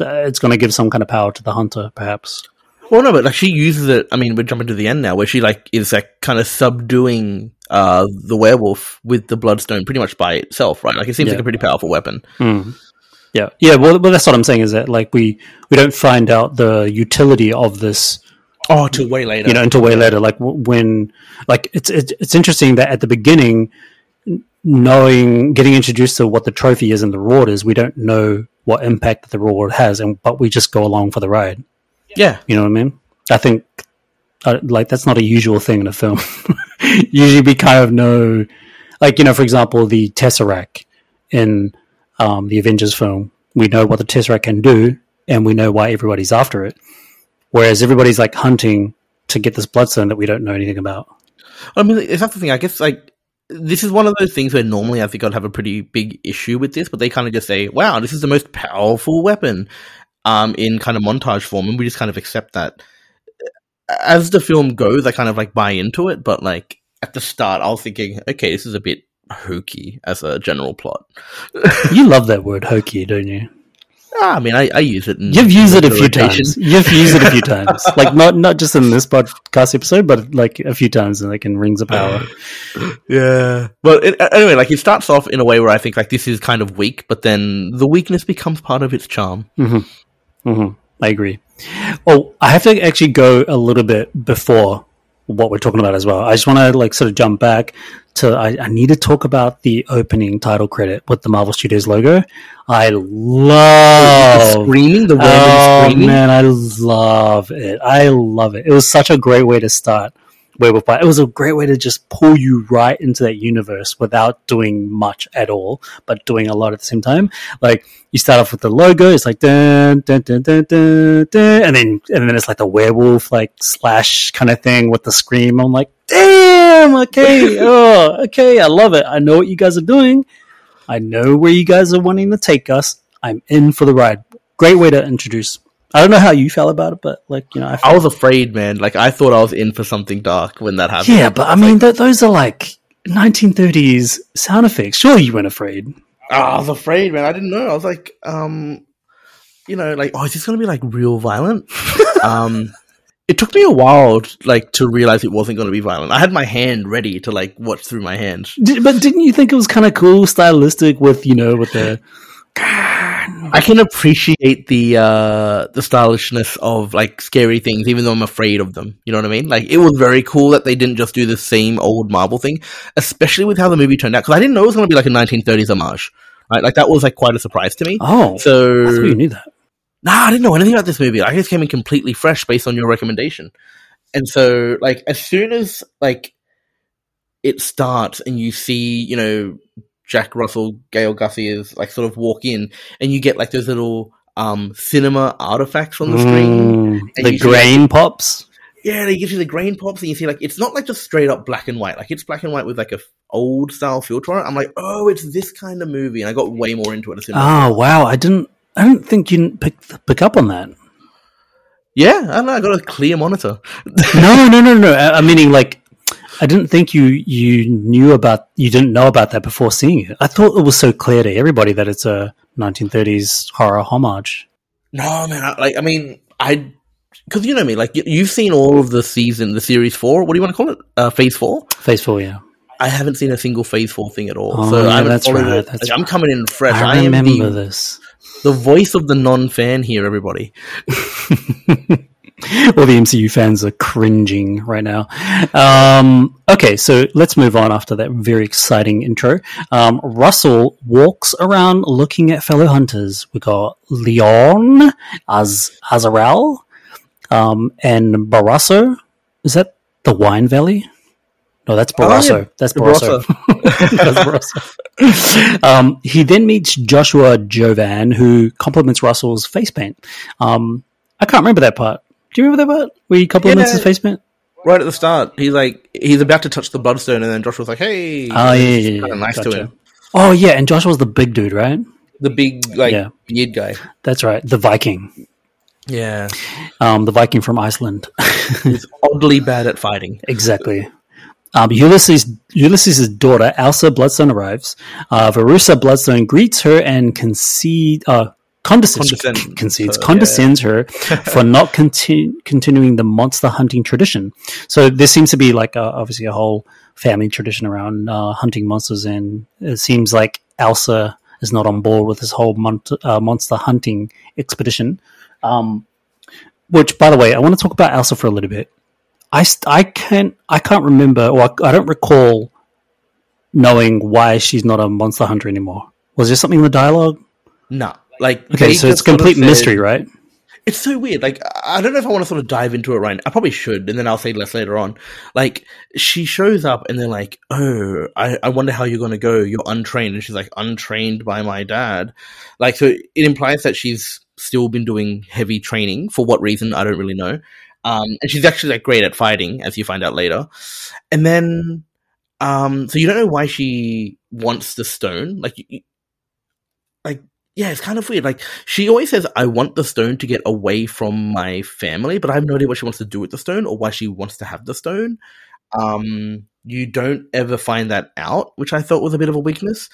uh, it's going to give some kind of power to the hunter, perhaps. Well, no, but like she uses it. I mean, we're jumping to the end now, where she like is like kind of subduing uh, the werewolf with the bloodstone pretty much by itself, right? Like it seems yeah. like a pretty powerful weapon. Mm. Yeah, yeah. Well, well, that's what I'm saying is that like we we don't find out the utility of this. Oh, until way later. You know, until way later. Like when, like it's it's it's interesting that at the beginning, knowing getting introduced to what the trophy is and the reward is, we don't know what impact the reward has, and but we just go along for the ride. Yeah, you know what I mean. I think uh, like that's not a usual thing in a film. Usually, we kind of know, like you know, for example, the Tesseract in um, the Avengers film. We know what the Tesseract can do, and we know why everybody's after it. Whereas everybody's like hunting to get this bloodstone that we don't know anything about. I mean, it's that's the thing. I guess like this is one of those things where normally I think I'd have a pretty big issue with this, but they kind of just say, "Wow, this is the most powerful weapon," um, in kind of montage form, and we just kind of accept that as the film goes, I kind of like buy into it, but like at the start, I was thinking, okay, this is a bit hokey as a general plot. you love that word hokey, don't you? Ah, I mean, I, I use it. You've used it a few times. You've used it a few times, like not not just in this podcast episode, but like a few times, like in Rings of Power. yeah. Well, it, anyway, like it starts off in a way where I think like this is kind of weak, but then the weakness becomes part of its charm. Mm-hmm. Mm-hmm. I agree. Oh, I have to actually go a little bit before what we're talking about as well. I just want to like sort of jump back to I, I, need to talk about the opening title credit with the Marvel Studios logo. I love the screaming, the oh, screaming. Man, I love it. I love it. It was such a great way to start Werewolf by. It was a great way to just pull you right into that universe without doing much at all, but doing a lot at the same time. Like you start off with the logo, it's like dun dun dun dun dun, dun and then and then it's like the werewolf like slash kind of thing with the scream. I'm like, damn, okay, oh, okay, I love it. I know what you guys are doing. I know where you guys are wanting to take us. I'm in for the ride. Great way to introduce I don't know how you felt about it, but like you know, I, I was afraid, man. Like I thought I was in for something dark when that happened. Yeah, but I, I mean, like, th- those are like 1930s sound effects. Sure, you weren't afraid. Oh, I was afraid, man. I didn't know. I was like, um, you know, like, oh, is this going to be like real violent? um, it took me a while, like, to realize it wasn't going to be violent. I had my hand ready to like watch through my hand. Did, but didn't you think it was kind of cool, stylistic, with you know, with the I can appreciate the uh, the stylishness of like scary things, even though I'm afraid of them. You know what I mean? Like it was very cool that they didn't just do the same old Marvel thing, especially with how the movie turned out. Because I didn't know it was going to be like a 1930s homage. Right? Like that was like quite a surprise to me. Oh, so you knew that. Nah, I didn't know anything about this movie. I just came in completely fresh based on your recommendation. And so, like, as soon as like it starts and you see, you know, Jack Russell, Gael is like sort of walk in, and you get like those little um, cinema artifacts on the screen. Mm, the grain like, pops. Yeah, they give you the grain pops, and you see like it's not like just straight up black and white. Like it's black and white with like a old style filter on it. I'm like, oh, it's this kind of movie, and I got way more into it. As soon as Oh wow, I didn't. I don't think you didn't pick pick up on that. Yeah, I don't know. I got a clear monitor. No, no, no, no. I, I meaning like, I didn't think you you knew about you didn't know about that before seeing it. I thought it was so clear to everybody that it's a 1930s horror homage. no, man. I, like, I mean, I because you know me. Like, you, you've seen all of the season, the series four. What do you want to call it? Uh, phase four. Phase four, yeah. I haven't seen a single phase four thing at all. Oh, so yeah, I that's right. It. That's like, right. I'm coming in fresh. I, I am remember the, this. the voice of the non-fan here. Everybody. All the MCU fans are cringing right now. Um, okay, so let's move on after that very exciting intro. Um, Russell walks around looking at fellow hunters. We got Liorn, Az Azarel, um, and Barasso. Is that the Wine Valley? No, that's Barasso. Oh, yeah. That's Barasso. um, he then meets Joshua Jovan, who compliments Russell's face paint. Um, I can't remember that part. Do you remember that part where he compliments Yeah. his face paint? Right at the start, he's like he's about to touch the bloodstone, and then Joshua's like, "Hey, Oh yeah, yeah, yeah, kinda nice to him." Oh yeah, and Joshua's the big dude, right? The big like Yeah. beard guy. That's right, the Viking, Yeah, um, the Viking from Iceland. he's oddly bad at fighting. exactly. Um, Ulysses Ulysses' daughter Elsa Bloodstone arrives. Uh, Verussa Bloodstone greets her and concede, uh, condescends, Condescends concedes, her, condescends her for not conti- continuing the monster hunting tradition. So there seems to be like a, obviously a whole family tradition around uh, hunting monsters, and it seems like Elsa is not on board with this whole mon- uh, monster hunting expedition. Um, which, by the way, I want to talk about Elsa for a little bit. I, st- I can't I can't remember or I, I don't recall knowing why she's not a monster hunter anymore. Was there something in the dialogue? No, like Okay, so it's just sort of complete said- mystery, right? It's so weird. Like I don't know if I want to sort of dive into it right. now. I probably should, and then I'll say less later on. Like she shows up, and they're like, "Oh, I, I wonder how you're going to go. You're untrained," and she's like, "Untrained by my dad." Like so, it implies that she's still been doing heavy training for what reason I don't really know. Um, and she's actually like great at fighting, as you find out later. And then, um, so you don't know why she wants the stone. Like, you, yeah, it's kind of weird. Like she always says, "I want the stone to get away from my family," but I have no idea what she wants to do with the stone or why she wants to have the stone. Um, you don't ever find that out, which I thought was a bit of a weakness.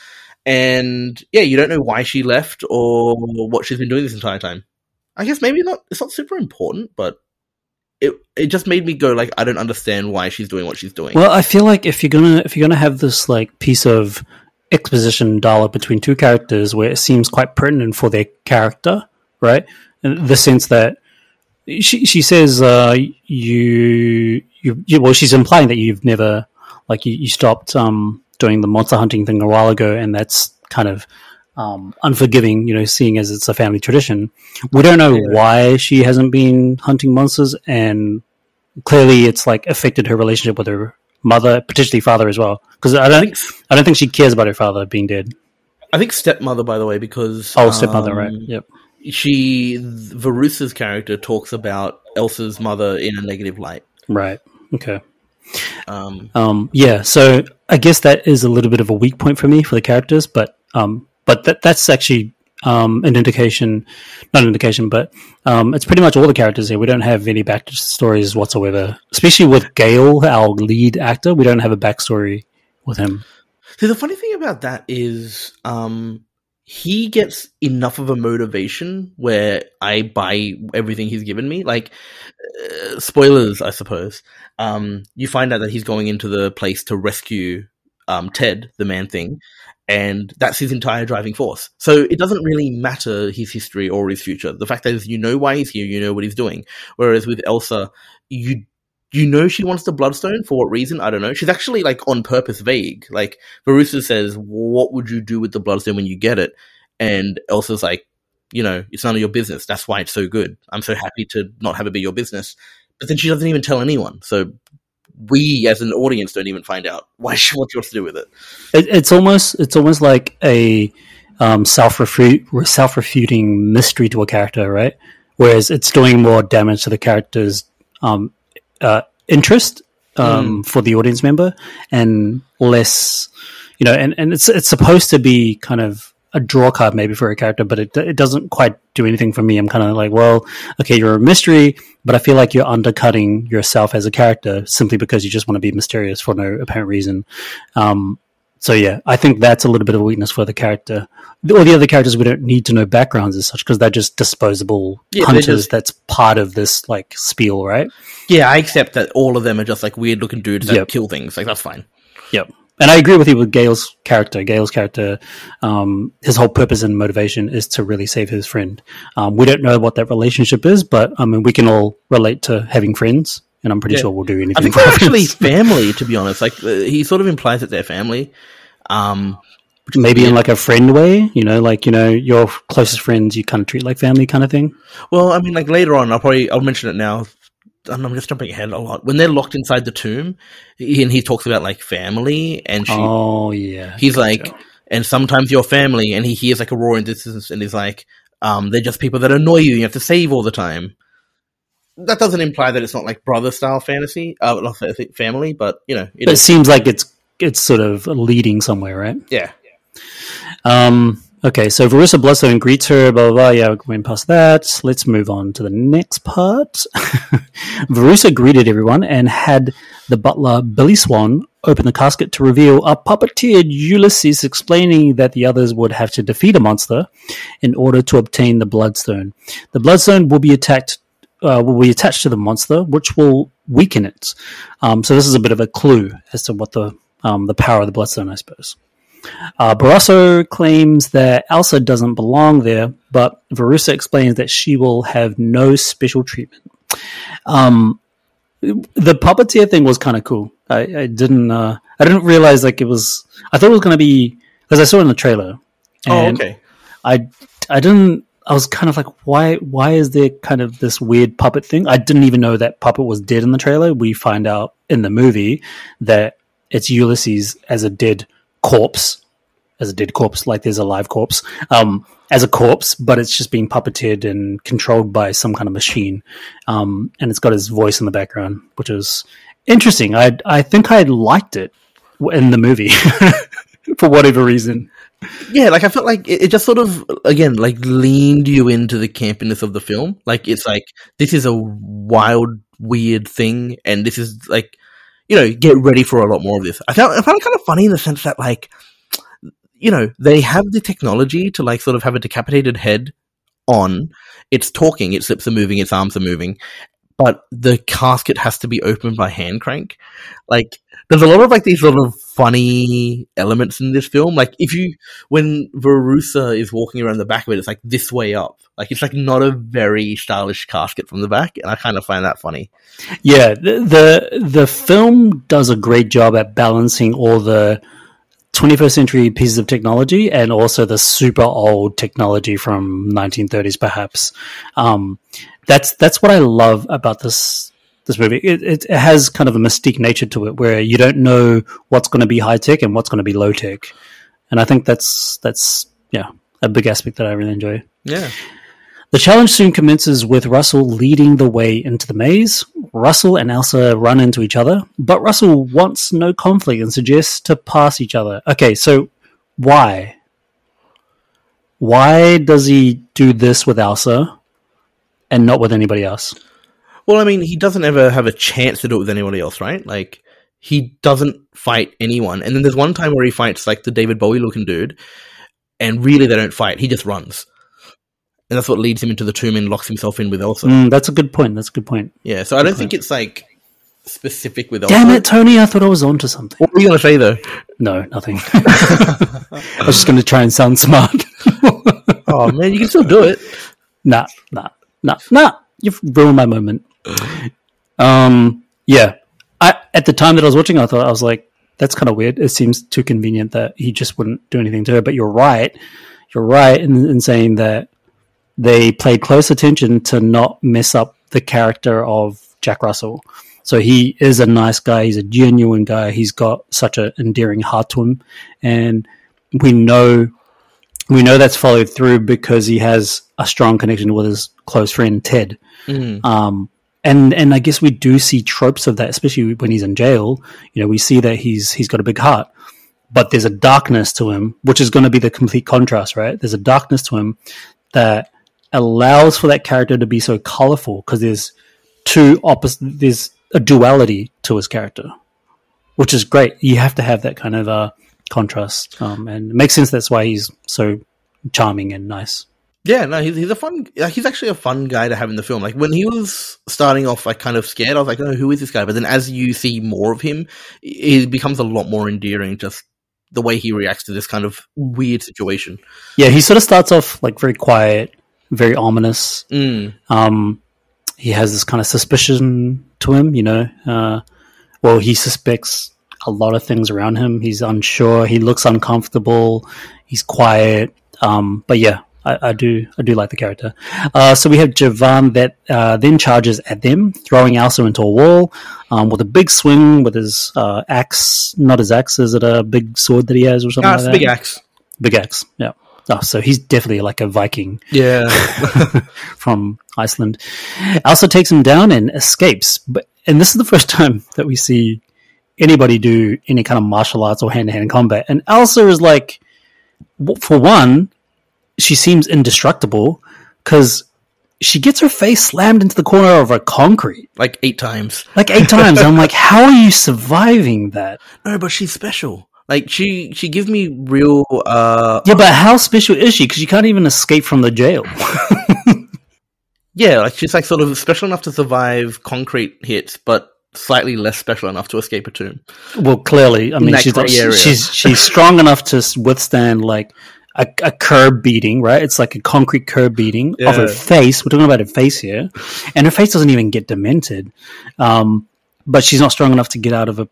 And yeah, you don't know why she left or what she's been doing this entire time. I guess maybe not. It's not super important, but it it just made me go like, I don't understand why she's doing what she's doing. Well, I feel like if you're gonna if you're gonna have this like piece of exposition dialogue between two characters where it seems quite pertinent for their character, right? In the sense that she she says uh, you, you you well she's implying that you've never like you, you stopped um, doing the monster hunting thing a while ago, and that's kind of um, unforgiving, you know, seeing as it's a family tradition. We don't know Yeah. why she hasn't been hunting monsters, and clearly it's like affected her relationship with her mother, potentially father as well. Because I don't, think I don't think she cares about her father being dead. I think stepmother, by the way, because Oh, stepmother, um, right? Yep. she Verussa's character talks about Elsa's mother in a negative light. Right. Okay. Um, Um, yeah. So I guess that is a little bit of a weak point for me for the characters, but um, but that that's actually um, an indication, not an indication, but um, it's pretty much all the characters here. We don't have any backstories whatsoever, especially with Gael, our lead actor. We don't have a backstory with him. see, the funny thing about that is, um, he gets enough of a motivation where I buy everything he's given me. Like, uh, spoilers, I suppose. Um, you find out that he's going into the place to rescue um, Ted, the man thing, and that's his entire driving force. So it doesn't really matter his history or his future. The fact is, you know why he's here, you know what he's doing. Whereas with Elsa, you you know she wants the bloodstone for what reason? I don't know. She's actually like on purpose vague. Like Verussa says, "What would you do with the bloodstone when you get it?" And Elsa's like, "You know, it's none of your business. That's why it's so good. I'm so happy to not have it be your business." But then she doesn't even tell anyone. So we, as an audience, don't even find out why she wants to do with it. It, it's almost it's almost like a um, self self refuting mystery to a character, right? Whereas it's doing more damage to the character's um, uh, interest um, for the audience member and less, you know, and, and it's it's supposed to be kind of a draw card maybe for a character, but it it doesn't quite do anything for me. I'm kind of like, well, okay, you're a mystery, but I feel like you're undercutting yourself as a character simply because you just want to be mysterious for no apparent reason. Um, so yeah, I think that's a little bit of a weakness for the character. All the other characters we don't need to know backgrounds as such because they're just disposable Yeah, hunters. just- That's part of this like spiel, right? Yeah, I accept that all of them are just like weird looking dudes that Yep. kill things. Like that's fine. Yep. And I agree with you with Gael's character. Gael's character, um, his whole purpose and motivation is to really save his friend. Um, we don't know what that relationship is, but I mean, we can all relate to having friends, and I'm pretty Yeah. sure we'll do anything. I think for they're actually family, to be honest. Like uh, he sort of implies that they're family. Um, maybe in like a friend way, you know, like you know, your closest friends you kind of treat like family, kind of thing. well, I mean, like later on, I'll probably I'll mention it now. And I'm just jumping ahead a lot. When they're locked inside the tomb, and he talks about like family, and she, Oh yeah, he's like, and sometimes your family, and he hears like a roaring distance, and he's like, um, they're just people that annoy you. You have to save all the time. That doesn't imply that it's not like brother style fantasy, uh, not family, but you know, it it seems like it's it's sort of leading somewhere, right? Yeah, Um, okay, so Verussa and greets her, blah, blah, blah. Yeah, we went past that. Let's move on to the next part. Verussa greeted everyone and had the butler, Billy Swan, open the casket to reveal a puppeteered Ulysses explaining that the others would have to defeat a monster in order to obtain the Bloodstone. The Bloodstone will be attacked. Uh, will be attached to the monster, which will weaken it. Um, so this is a bit of a clue as to what the um, the power of the Bloodstone, I suppose. Uh, Barasso claims that Elsa doesn't belong there, but Verussa explains that she will have no special treatment. Um, the puppeteer thing was kind of cool. I, I didn't, uh, I didn't realize like it was. I thought it was going to be because I saw it in the trailer. Oh, okay. I, I didn't. I was kind of like, why? Why is there kind of this weird puppet thing? I didn't even know that puppet was dead in the trailer. We find out in the movie that it's Ulysses as a dead corpse, as a dead corpse, like there's a live corpse, um, as a corpse, but it's just being puppeted and controlled by some kind of machine, um, and it's got his voice in the background, which is interesting. I I think I liked it in the movie for whatever reason. Yeah, like I felt like it, it just sort of again like leaned you into the campiness of the film. Like it's like this is a wild, weird thing, and this is like you know get ready for a lot more of this. I found I found it kind of funny in the sense that like you know they have the technology to like sort of have a decapitated head on. It's talking, its lips are moving, its arms are moving, but the casket has to be opened by hand crank. Like there's a lot of like these sort of funny elements in this film. Like if you when Verussa is walking around the back of it, it's like this way up. Like it's like not a very stylish casket from the back, and I kind of find that funny. Yeah, the, the the film does a great job at balancing all the 21st century pieces of technology and also the super old technology from 1930s, perhaps. Um, that's that's what I love about this this movie. It, it, it has kind of a mystique nature to it, where you don't know what's going to be high tech and what's going to be low tech, and I think that's that's yeah a big aspect that I really enjoy. Yeah, The challenge soon commences with Russell leading the way into the maze. Russell and Elsa run into each other, but Russell wants no conflict and suggests to pass each other. Okay, so why? Why does he do this with Elsa and not with anybody else? Well, I mean, he doesn't ever have a chance to do it with anybody else, right? Like he doesn't fight anyone. And then there's one time where he fights like the David Bowie looking dude, and really they don't fight. He just runs. And that's what leads him into the tomb and locks himself in with Elsa. Mm, that's a good point. That's a good point. Yeah, so I don't think it's like specific with Elsa. Damn it, Tony! I thought I was onto something. What were you going to say though? No, nothing. I was just going to try and sound smart. Oh man, you can still do it. nah, nah, nah, nah. You've ruined my moment. Um, yeah. I at the time that I was watching, I thought I was like, that's kind of weird. It seems too convenient that he just wouldn't do anything to her. But you're right. You're right in, in saying that they played close attention to not mess up the character of Jack Russell. So he is a nice guy. He's a genuine guy. He's got such an endearing heart to him, and we know we know that's followed through because he has a strong connection with his close friend Ted. Mm. Um, and and I guess we do see tropes of that, especially when he's in jail. You know, we see that he's he's got a big heart, but there's a darkness to him, which is going to be the complete contrast, right? There's a darkness to him that allows for that character to be so colorful because there's two opposite. There's a duality to his character, which is great. You have to have that kind of uh, contrast, um, and it makes sense. That's why he's so charming and nice. Yeah, no, he's, he's a fun. He's actually a fun guy to have in the film. Like when he was starting off, like kind of scared. I was like, "Oh, who is this guy?" But then as you see more of him, he becomes a lot more endearing. Just the way he reacts to this kind of weird situation. Yeah, he sort of starts off like very quiet, very ominous. Mm. Um, he has this kind of suspicion to him, you know. Uh, well, he suspects a lot of things around him. He's unsure. He looks uncomfortable. He's quiet. Um, but yeah, I, I, do I do like the character. Uh, so we have Jovan that uh, then charges at them, throwing Elsa into a wall um, with a big swing with his uh, axe. Not his axe. Is it a big sword that he has or something? Ah, like it's a that? big axe. Big axe. Yeah. Oh, so he's definitely like a Viking Yeah. from Iceland. Elsa takes him down and escapes. But and this is the first time that we see anybody do any kind of martial arts or hand to hand combat. And Elsa is like, for one, she seems indestructible because she gets her face slammed into the corner of a concrete like eight times. like eight times. I'm like, how are you surviving that? No, but she's special. Like she, she gives me real. uh Yeah, but how special is she? Because you can't even escape from the jail. Yeah, like she's like sort of special enough to survive concrete hits, but slightly less special enough to escape a tomb. Well, clearly, I mean, she's she's she's strong enough to withstand like a, a curb beating, right? It's like a concrete curb beating of her face. We're talking about her face here, and her face doesn't even get demented. Um, but she's not strong enough to get out of a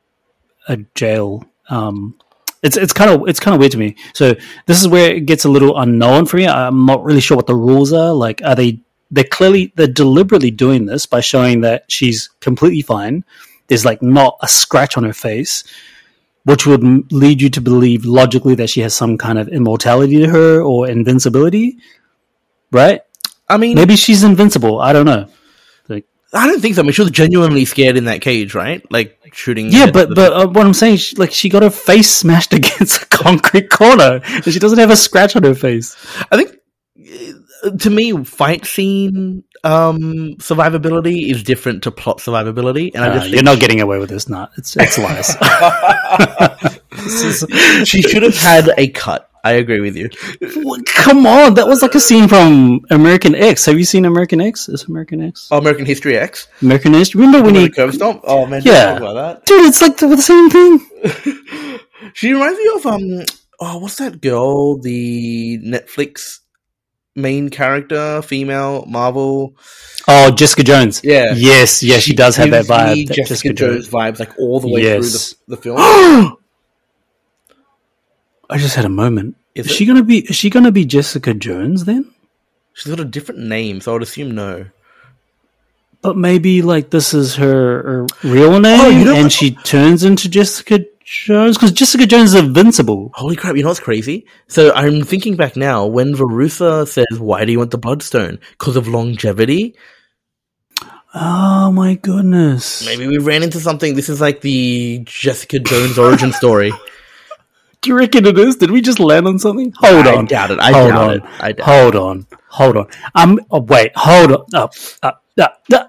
a jail. Um, it's it's kind of it's kind of weird to me. So this is where it gets a little unknown for me. I'm not really sure what the rules are. Like, are they they're clearly they're deliberately doing this by showing that she's completely fine. There's like not a scratch on her face, which would lead you to believe logically that she has some kind of immortality to her or invincibility, right? I mean, Maybe she's invincible. I don't know. Like, I don't think so. I mean, she was genuinely scared in that cage, right? Like shooting. yeah, but the- but uh, what I'm saying, she, like, she got her face smashed against a concrete corner, and she doesn't have a scratch on her face. I think uh, to me, fight scene um survivability is different to plot survivability, and I Uh, just you're not getting away with this. Not it's it's lies. Is- she should have had a cut. I agree with you. Come on, that was like a scene from American X. Have you seen American X? Is American X? Oh, American History X. American History. Remember when he? curb stomp? Oh man, Yeah. Dude, it's like the, the same thing. She reminds me of um. Oh, what's that girl? The Netflix main character, female Marvel. Oh, Jessica Jones. Yeah. Yes, yes, she, does have that vibe. that Jessica, Jones vibes, like all the way Yes. through the, the film. I just had a moment. Is Is, she gonna be? Is she gonna be Jessica Jones then? She's got a different name, so I would assume no. But maybe like this is her, her real name, Oh, and she turns into Jessica Jones because Jessica Jones is invincible. Holy crap! You know what's crazy? So I'm thinking back now when Verussa says, "Why do you want the Bloodstone?" Because of longevity. Oh my goodness! Maybe we ran into something. This is like the Jessica Jones origin story. Do you reckon it is? Did we just land on something? Hold I on. doubt it. I hold doubt on. it. I doubt hold on. Hold on. I'm. Oh, wait. Hold on. Uh, uh, uh, uh.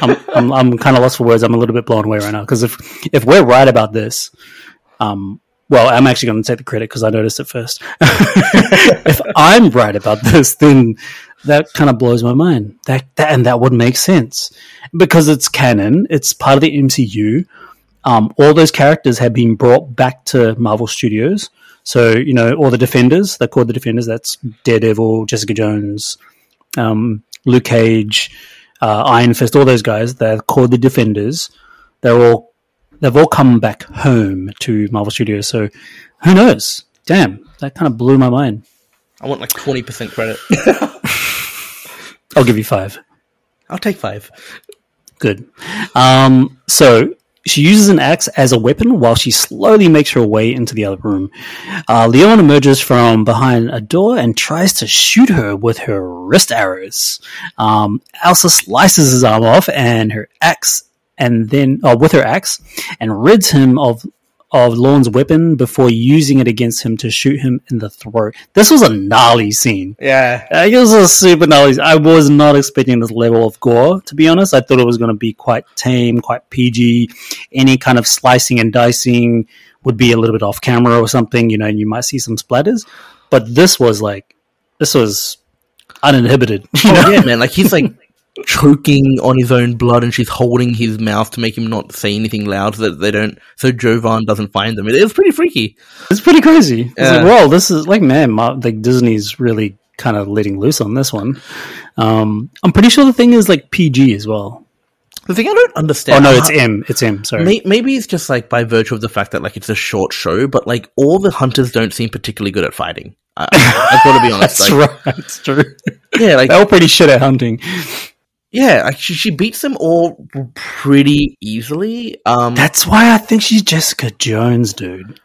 I'm. I'm, I'm kind of lost for words. I'm a little bit blown away right now because if if we're right about this, um, well, I'm actually going to take the credit because I noticed it first. if I'm right about this, then that kind of blows my mind. That, that and that would make sense because it's canon. It's part of the MCU. Um, all those characters have been brought back to Marvel Studios. So you know all the Defenders. They're called the Defenders. That's Daredevil, Jessica Jones, um, Luke Cage, uh, Iron Fist. All those guys. They're called the Defenders. They're all they've all come back home to Marvel Studios. So who knows? Damn, that kind of blew my mind. I want like twenty percent credit. I'll give you five. I'll take five. Good. Um, so she uses an axe as a weapon while she slowly makes her way into the other room. Uh, Liorn emerges from behind a door and tries to shoot her with her wrist arrows. Um, Elsa slices his arm off and her axe, and then uh, with her axe, and rids him of of Liorn's weapon before using it against him to shoot him in the throat. This was a gnarly scene. Yeah. Uh, it was a super gnarly. I was not expecting this level of gore, to be honest. I thought it was going to be quite tame, quite PG. Any kind of slicing and dicing would be a little bit off camera or something, you know, and you might see some splatters. But this was like, this was uninhibited. Oh, yeah, man. Like he's like choking on his own blood, and she's holding his mouth to make him not say anything loud, so that they don't, so Jovan doesn't find them. It, it was pretty freaky. It's pretty crazy. It's Yeah. like, well, this is like, man, Mar- like Disney's really kind of letting loose on this one. Um, I'm pretty sure the thing is like PG as well. The thing I don't understand. Oh no, it's M. It's M. Sorry. May- Maybe it's just like by virtue of the fact that like it's a short show, but like all the hunters don't seem particularly good at fighting. I, I've got to be honest. That's like, right. It's true. Yeah, like They're all pretty shit at hunting. Yeah, like she, she beats them all pretty easily. Um, That's why I think she's Jessica Jones, dude.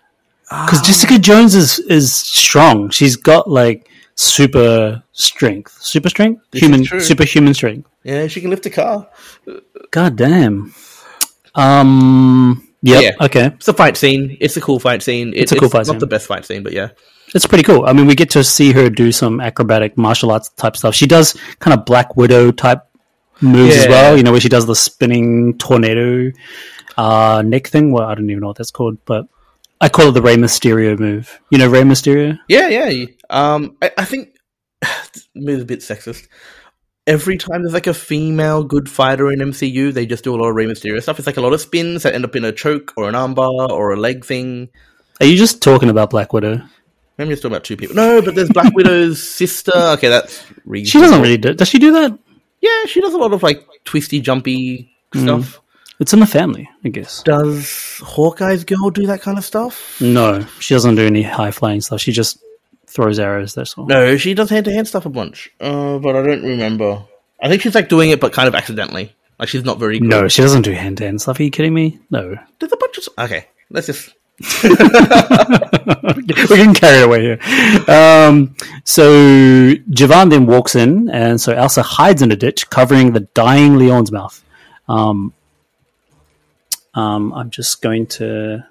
Because um, Jessica Jones is is strong. She's got like super strength, super strength, human, superhuman strength. yeah, she can lift a car. God damn. Um. Yep. Yeah. Okay. It's a fight scene. It's a cool fight scene. It- It's a cool fight Not scene. the best fight scene, but yeah. It's pretty cool. I mean, we get to see her do some acrobatic martial arts type stuff. She does kind of Black Widow type moves as well. You know, where she does the spinning tornado uh, neck thing. Well, I don't even know what that's called, but I call it the Rey Mysterio move. You know, Rey Mysterio. Yeah, yeah. Um, I, I think maybe a bit sexist. Every time there's like a female good fighter in MCU, they just do a lot of Rey Mysterio stuff. It's like a lot of spins that end up in a choke or an armbar or a leg thing. Are you just talking about Black Widow? I'm just talking about two people. No, but there's Black Widow's sister. Okay, that's reasonable. She doesn't really do. Does she do that? Yeah, she does a lot of like twisty, jumpy stuff. It's in the family, I guess. Does Hawkeye's girl do that kind of stuff? No, she doesn't do any high flying stuff. She just throws arrows. That's all. No, she does hand to hand stuff a bunch. Uh, but I don't remember. I think she's like doing it, but kind of accidentally. Like she's not very good. No, she doesn't do hand to hand stuff. Are you kidding me? No. There's a bunch of. Okay, let's just. We're getting carried away here. Um, so Jovan then walks in, and so Elsa hides in a ditch, covering the dying Liorn's mouth. Um, um, I'm just going to.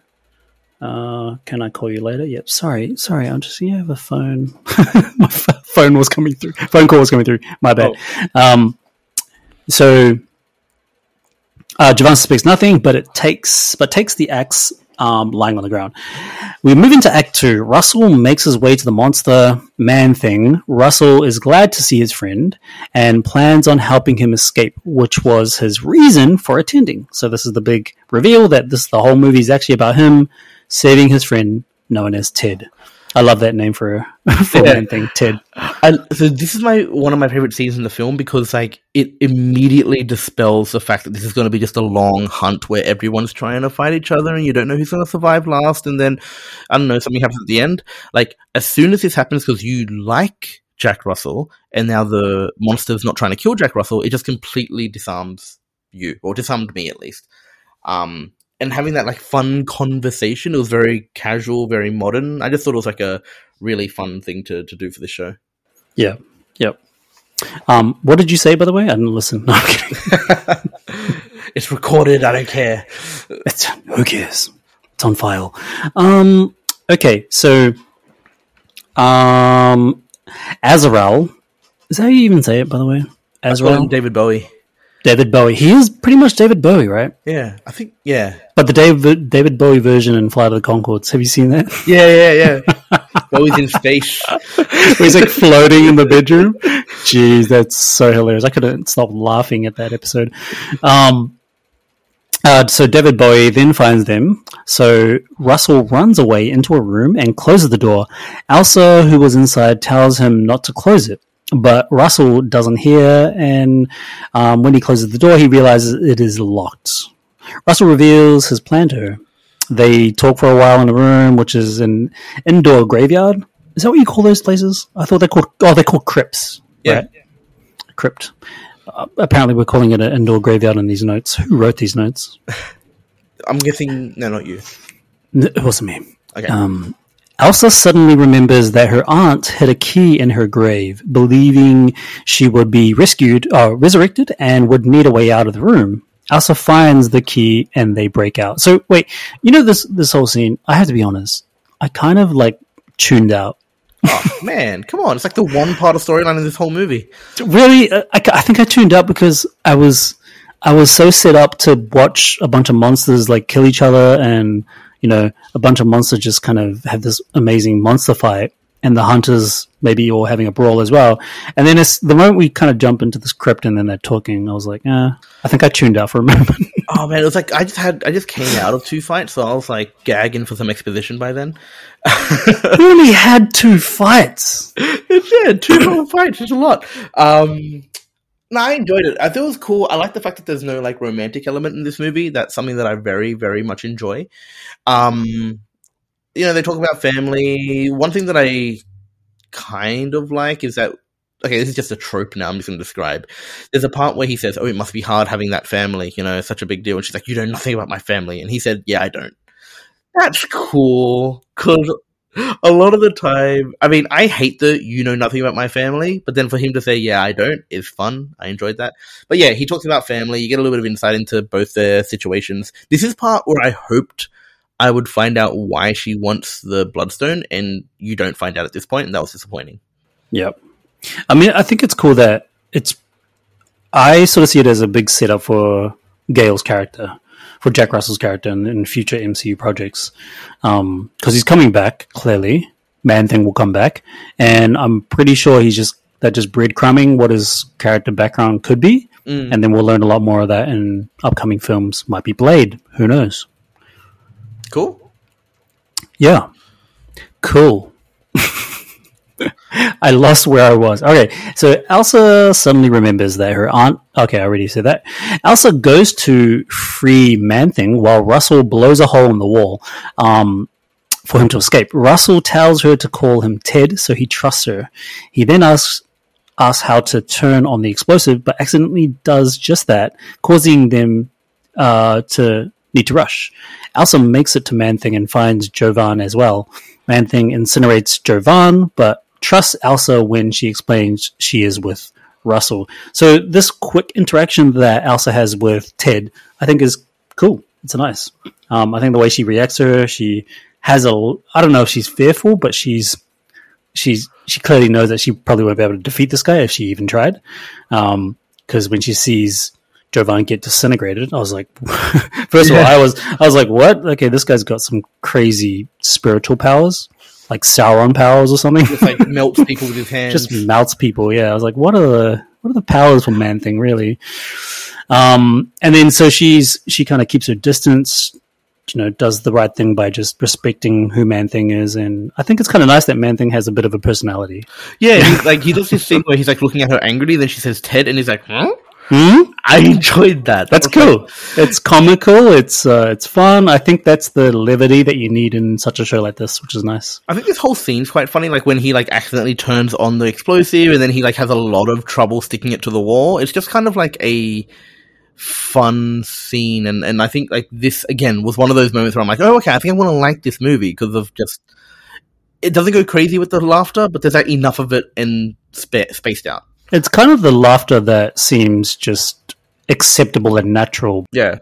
Uh, can I call you later? Yep. Sorry, sorry. I'm just. You have a phone. My ph- phone was coming through. Phone call was coming through. My bad. Um, so uh, Jovan suspects nothing, but it takes but takes the axe um, lying on the ground. We move into Act Two. Russell makes his way to the monster man thing. Russell is glad to see his friend and plans on helping him escape, which was his reason for attending. So this is the big reveal that this the whole movie is actually about him saving his friend, known as Ted. I love that name for a, for Yeah. thing, Ted. I, so this is my one of my favorite scenes in the film because like it immediately dispels the fact that this is going to be just a long hunt where everyone's trying to fight each other and you don't know who's going to survive last, and then I don't know something happens at the end. Like as soon as this happens, because you like Jack Russell, and now the monster's not trying to kill Jack Russell, it just completely disarms you or disarmed me at least. Um, and having that like fun conversation, it was very casual, very modern. I just thought it was like a really fun thing to, to do for this show. Yeah. Yep. Um, what did you say, by the way? I didn't listen. No, I'm kidding. it's recorded. I don't care. It's, who cares? It's on file. Um, okay, so um, Azrael. Is that how you even say it, by the way? Call Azrael? him David Bowie. David Bowie. He is pretty much David Bowie, right? Yeah, I think. Yeah, But the David David Bowie version in Flight of the Conchords. Have you seen that? yeah, yeah, yeah. Bowie's in space. He's like floating in the bedroom. Jeez, that's so hilarious. I couldn't stop laughing at that episode. Um, uh, so David Bowie then finds them. So Russell runs away into a room and closes the door. Elsa, who was inside, tells him not to close it. But Russell doesn't hear, and um, when he closes the door, he realizes it is locked. Russell reveals his plan to her. They talk for a while in a room, which is an indoor graveyard. Is that what you call those places? I thought they're called. Oh, they're called crypts. Yeah. Right? Crypt. Uh, apparently, we're calling it an indoor graveyard in these notes. Who wrote these notes? I'm guessing. No, not you. It wasn't me. Okay. Um, Elsa suddenly remembers that her aunt hid a key in her grave, believing she would be rescued or resurrected and would need a way out of the room. Elsa finds the key and they break out. So wait, you know this this whole scene. I have to be honest. I kind of like tuned out. oh, Man, come on! It's like the one part of storyline in this whole movie. Really, uh, I, I think I tuned out because I was I was so set up to watch a bunch of monsters like kill each other, and you know, a bunch of monsters just kind of have this amazing monster fight, and the hunters maybe all having a brawl as well. And then it's the moment we kind of jump into this crypt and then they're talking, I was like, eh, I think I tuned out for a moment. Oh man, it was like I just had I just came out of two fights, so I was like gagging for some exposition by then. we only had two fights. It's yeah, two whole fights is a lot. Um, no, I enjoyed it. I thought it was cool. I like the fact that there's no like romantic element in this movie. That's something that I very, very much enjoy. Um, you know, they talk about family. One thing that I kind of like is that okay, this is just a trope now. I'm just going to describe. There's a part where he says, "Oh, it must be hard having that family. You know, such a big deal." And she's like, "You know nothing about my family," and he said, "Yeah, I don't." That's cool because a lot of the time, I mean, I hate the "you know nothing about my family," but then for him to say, "Yeah, I don't," is fun. I enjoyed that. But yeah, he talks about family. You get a little bit of insight into both their situations. This is part where I hoped. I would find out why she wants the bloodstone, and you don't find out at this point, and that was disappointing. Yep. I mean, I think it's cool that it's. I sort of see it as a big setup for Gael's character, for Jack Russell's character in, in future MCU projects, because he's coming back. Clearly, Man Thing will come back, and I'm pretty sure he's just that just breadcrumbing what his character background could be, Mm. and then we'll learn a lot more of that in upcoming films. Might be Blade. Who knows? Cool. Yeah. Cool. I lost where I was. Okay, so Elsa suddenly remembers that her aunt. Okay, I already said that. Elsa goes to free Man Thing while Russell blows a hole in the wall um, for him to escape. Russell tells her to call him Ted, so he trusts her. He then asks asks how to turn on the explosive, but accidentally does just that, causing them uh, to need to rush. Elsa makes it to Man Thing and finds Jovan as well. Man Thing incinerates Jovan, but trusts Elsa when she explains she is with Russell. So this quick interaction that Elsa has with Ted, I think is cool. It's nice. Um, I think the way she reacts to her, she has a. I don't know if she's fearful, but she's she's she clearly knows that she probably won't be able to defeat this guy if she even tried. Because when she sees Jovan get disintegrated, I was like, first of all, I was I was like, what? Okay, this guy's got some crazy spiritual powers, like Sauron powers or something. Just like melts people with his hands. Just melts people. Yeah, I was like, what are the what are the powers from Man Thing really? Um, and then so she's she kind of keeps her distance. You know, does the right thing by just respecting who Man Thing is, and I think it's kind of nice that Man Thing has a bit of a personality. yeah, he, like he does this thing where he's like looking at her angrily, then she says Ted, and he's like, huh? Hmm? I enjoyed that. That's cool. It's comical. It's uh, it's fun. I think that's the levity that you need in such a show like this, which is nice. I think this whole scene's quite funny. Like when he like accidentally turns on the explosive, and then he like has a lot of trouble sticking it to the wall. It's just kind of like a fun scene, and and I think like this again was one of those moments where I'm like, oh okay, I think I'm gonna like this movie because of just it doesn't go crazy with the laughter, but there's like enough of it and spa- spaced out. It's kind of the laughter that seems just acceptable and natural. Yeah,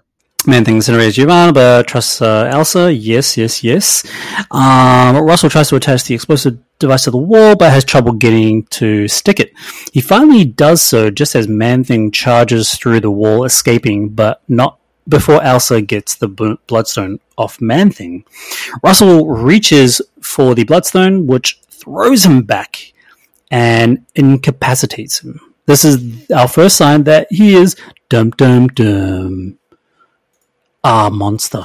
Man thinks incinerates Giovanna, but trusts uh, Elsa. Yes, yes, yes. Um, Russell tries to attach the explosive device to the wall, but has trouble getting to stick it. He finally does so just as Man Thing charges through the wall, escaping, but not before Elsa gets the bl- bloodstone off Man Thing. Russell reaches for the bloodstone, which throws him back and incapacitates him. This is our first sign that he is dum dum dum a monster,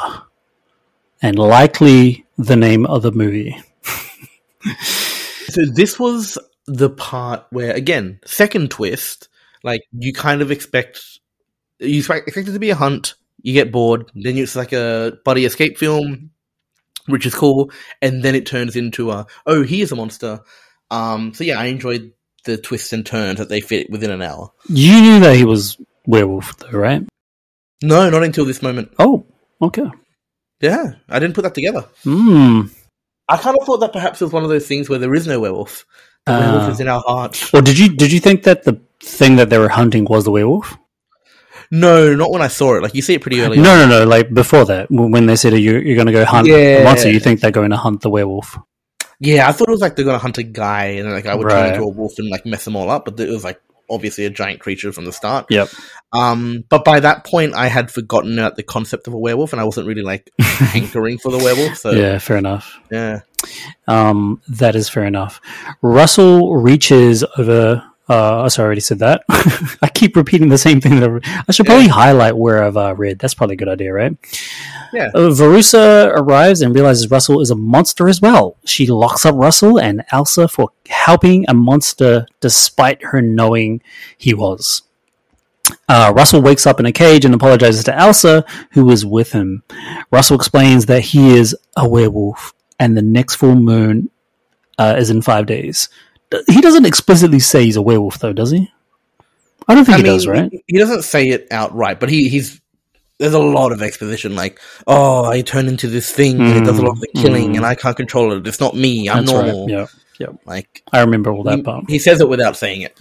and likely the name of the movie. So this was the part where, again, second twist. Like you kind of expect you expect it to be a hunt. You get bored, then it's like a buddy escape film, which is cool, and then it turns into a oh he is a monster. Um, so yeah, I enjoyed the twists and turns that they fit within an hour. You knew that he was werewolf, though, right? No, not until this moment. Oh, okay. Yeah, I didn't put that together. Hmm. I kind of thought that perhaps it was one of those things where there is no werewolf. The Ah. werewolf is in our hearts. Well, did you did you think that the thing that they were hunting was the werewolf? No, not when I saw it. Like you see it pretty early. No, on. no, no. Like before that, when they said you, you're going to go hunt Yeah. a monster, you think they're going to hunt the werewolf. Yeah, I thought it was like they're gonna hunt a guy and like I would Right. turn into a wolf and like mess them all up, but it was like obviously a giant creature from the start. Yep. Um, but by that point, I had forgotten about the concept of a werewolf, and I wasn't really like hankering for the werewolf. So Yeah, fair enough. yeah. Um, that is fair enough. Russell reaches over. Uh, oh, sorry, I already said that. I keep repeating the same thing. That I, I should probably highlight where I've uh, read. That's probably a good idea, right? Yeah. Uh, Verussa arrives and realizes Russell is a monster as well. She locks up Russell and Elsa for helping a monster despite her knowing he was. Uh, Russell wakes up in a cage and apologizes to Elsa, who is with him. Russell explains that he is a werewolf and the next full moon uh, is in five days. He doesn't explicitly say he's a werewolf, though, does he? I don't think I he mean, does, right? he doesn't say it outright, but he, he's there's a lot of exposition, like, oh, I turn into this thing and it does a lot of the Mm, killing, mm. and I can't control it. It's not me. I'm That's normal. right. Yeah, Like I remember all that he, part. he says it without saying it.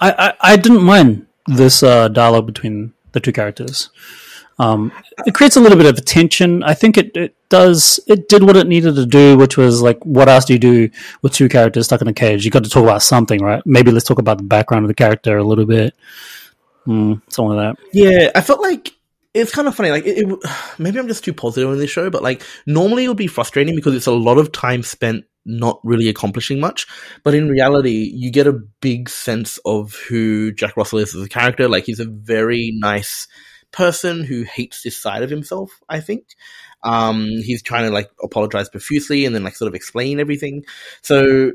I, I, I didn't mind this uh, dialogue between the two characters. Um, it creates a little bit of tension. I think it, it does. It did what it needed to do, which was like, what else do you do with two characters stuck in a cage? You got to talk about something, right? Maybe let's talk about the background of the character a little bit. Mm, something like that. Yeah, I felt like it's kind of funny. Like, it, it, maybe I'm just too positive in this show, but like, normally it would be frustrating because it's a lot of time spent not really accomplishing much. But in reality, you get a big sense of who Jack Russell is as a character. Like, he's a very nice person who hates this side of himself. I think. Um, he's trying to like apologize profusely and then like sort of explain everything. So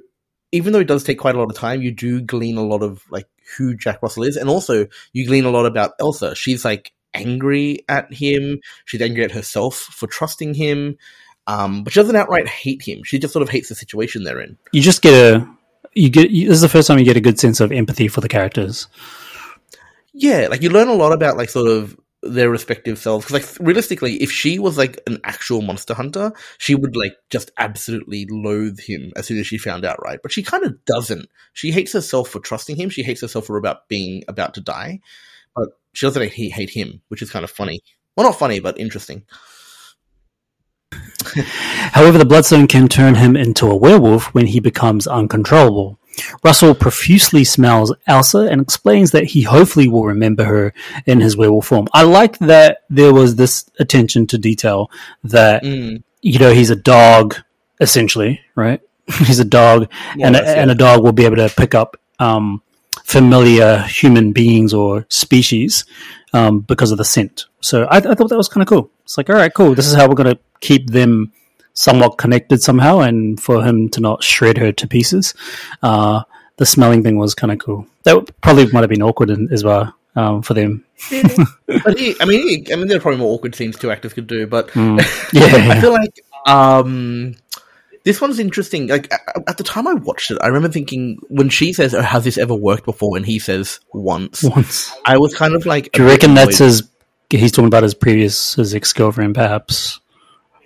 even though it does take quite a lot of time, you do glean a lot of like who Jack Russell is, and also you glean a lot about Elsa. She's like angry at him. She's angry at herself for trusting him. Um, but she doesn't outright hate him. She just sort of hates the situation they're in. You just get a. You get. This is the first time you get a good sense of empathy for the characters. Yeah, like you learn a lot about like sort of their respective selves. Because like realistically, if she was like an actual monster hunter, she would like just absolutely loathe him as soon as she found out, right? But she kind of doesn't. She hates herself for trusting him. She hates herself for about being about to die. But she doesn't hate, hate him, which is kind of funny. Well, not funny, but interesting. However, the bloodstone can turn him into a werewolf when he becomes uncontrollable. Russell profusely smells Elsa and explains that he hopefully will remember her in his werewolf form. I like that there was this attention to detail that, Mm. you know, he's a dog, essentially, right? he's a dog, and, a, and a dog will be able to pick up um, familiar human beings or species um, because of the scent. So I, I thought that was kind of cool. It's like, all right, cool. This is how we're going to keep them somewhat connected somehow, and for him to not shred her to pieces. Uh, the smelling thing was kind of cool. That probably might have been awkward in, as well um, for them. but he, I mean, he, I mean, there are probably more awkward scenes two actors could do, but Mm. Yeah, I feel like um, this one's interesting. Like at the time I watched it, I remember thinking when she says, oh, "Has this ever worked before?" and he says, "Once," Once. I was kind of like, Do you a bit reckon that's annoyed. his? He's talking about his previous his ex girlfriend, perhaps.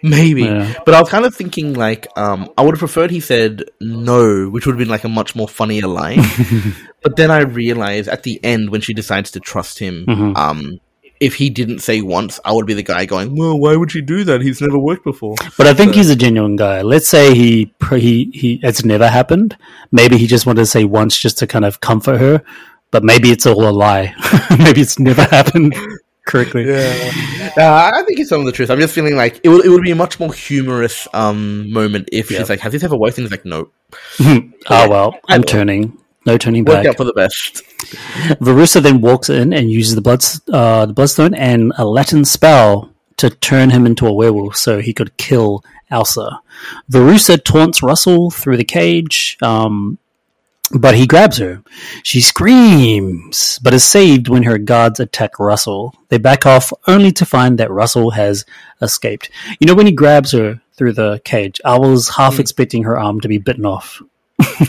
Maybe? Yeah. But I was kind of thinking like, um, I would have preferred he said no, which would have been like a much more funnier line. but then I realized at the end when she decides to trust him, Mhm. um. If he didn't say once, I would be the guy going, "Well, why would she do that? He's never worked before." But I think So- he's a genuine guy. Let's say he he he it's never happened. Maybe he just wanted to say once just to kind of comfort her. But maybe it's all a lie. maybe it's never happened correctly. Yeah, uh, I think it's some of the truth. I'm just feeling like it would it would be a much more humorous um moment if Yeah. she's like, "Has this ever worked?" And he's like, "No." oh well, I'm turning. No turning back. Worked out for the best. Verussa then walks in and uses the blood uh, the bloodstone and a Latin spell to turn him into a werewolf, so he could kill Elsa. Verussa taunts Russell through the cage, um, but he grabs her. She screams, but is saved when her guards attack Russell. They back off, only to find that Russell has escaped. You know, when he grabs her through the cage, I was half Mm. expecting her arm to be bitten off.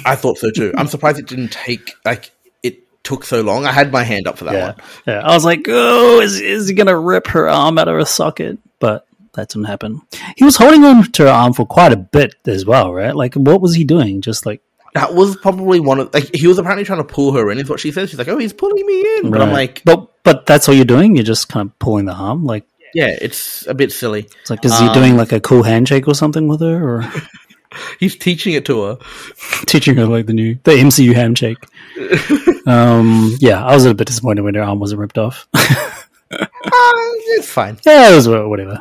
I thought so too. I'm surprised it didn't take like it took so long. I had my hand up for that Yeah, one. yeah. I was like, oh, is is he gonna rip her arm out of her socket? But that didn't happen. He was holding on to her arm for quite a bit as well, right? Like, what was he doing? Just like That was probably one of like he was apparently trying to pull her in. Is what she says. She's like, "Oh, he's pulling me in," but I'm like, but but that's all you're doing. You're just kind of pulling the arm. Like "Yeah, it's a bit silly." it's like is he Um, doing like a cool handshake or something with her, or He's teaching it to her. teaching her like the new the MCU handshake? um, yeah, I was a bit disappointed when her arm wasn't ripped off. Uh, it's fine. Yeah, it was whatever.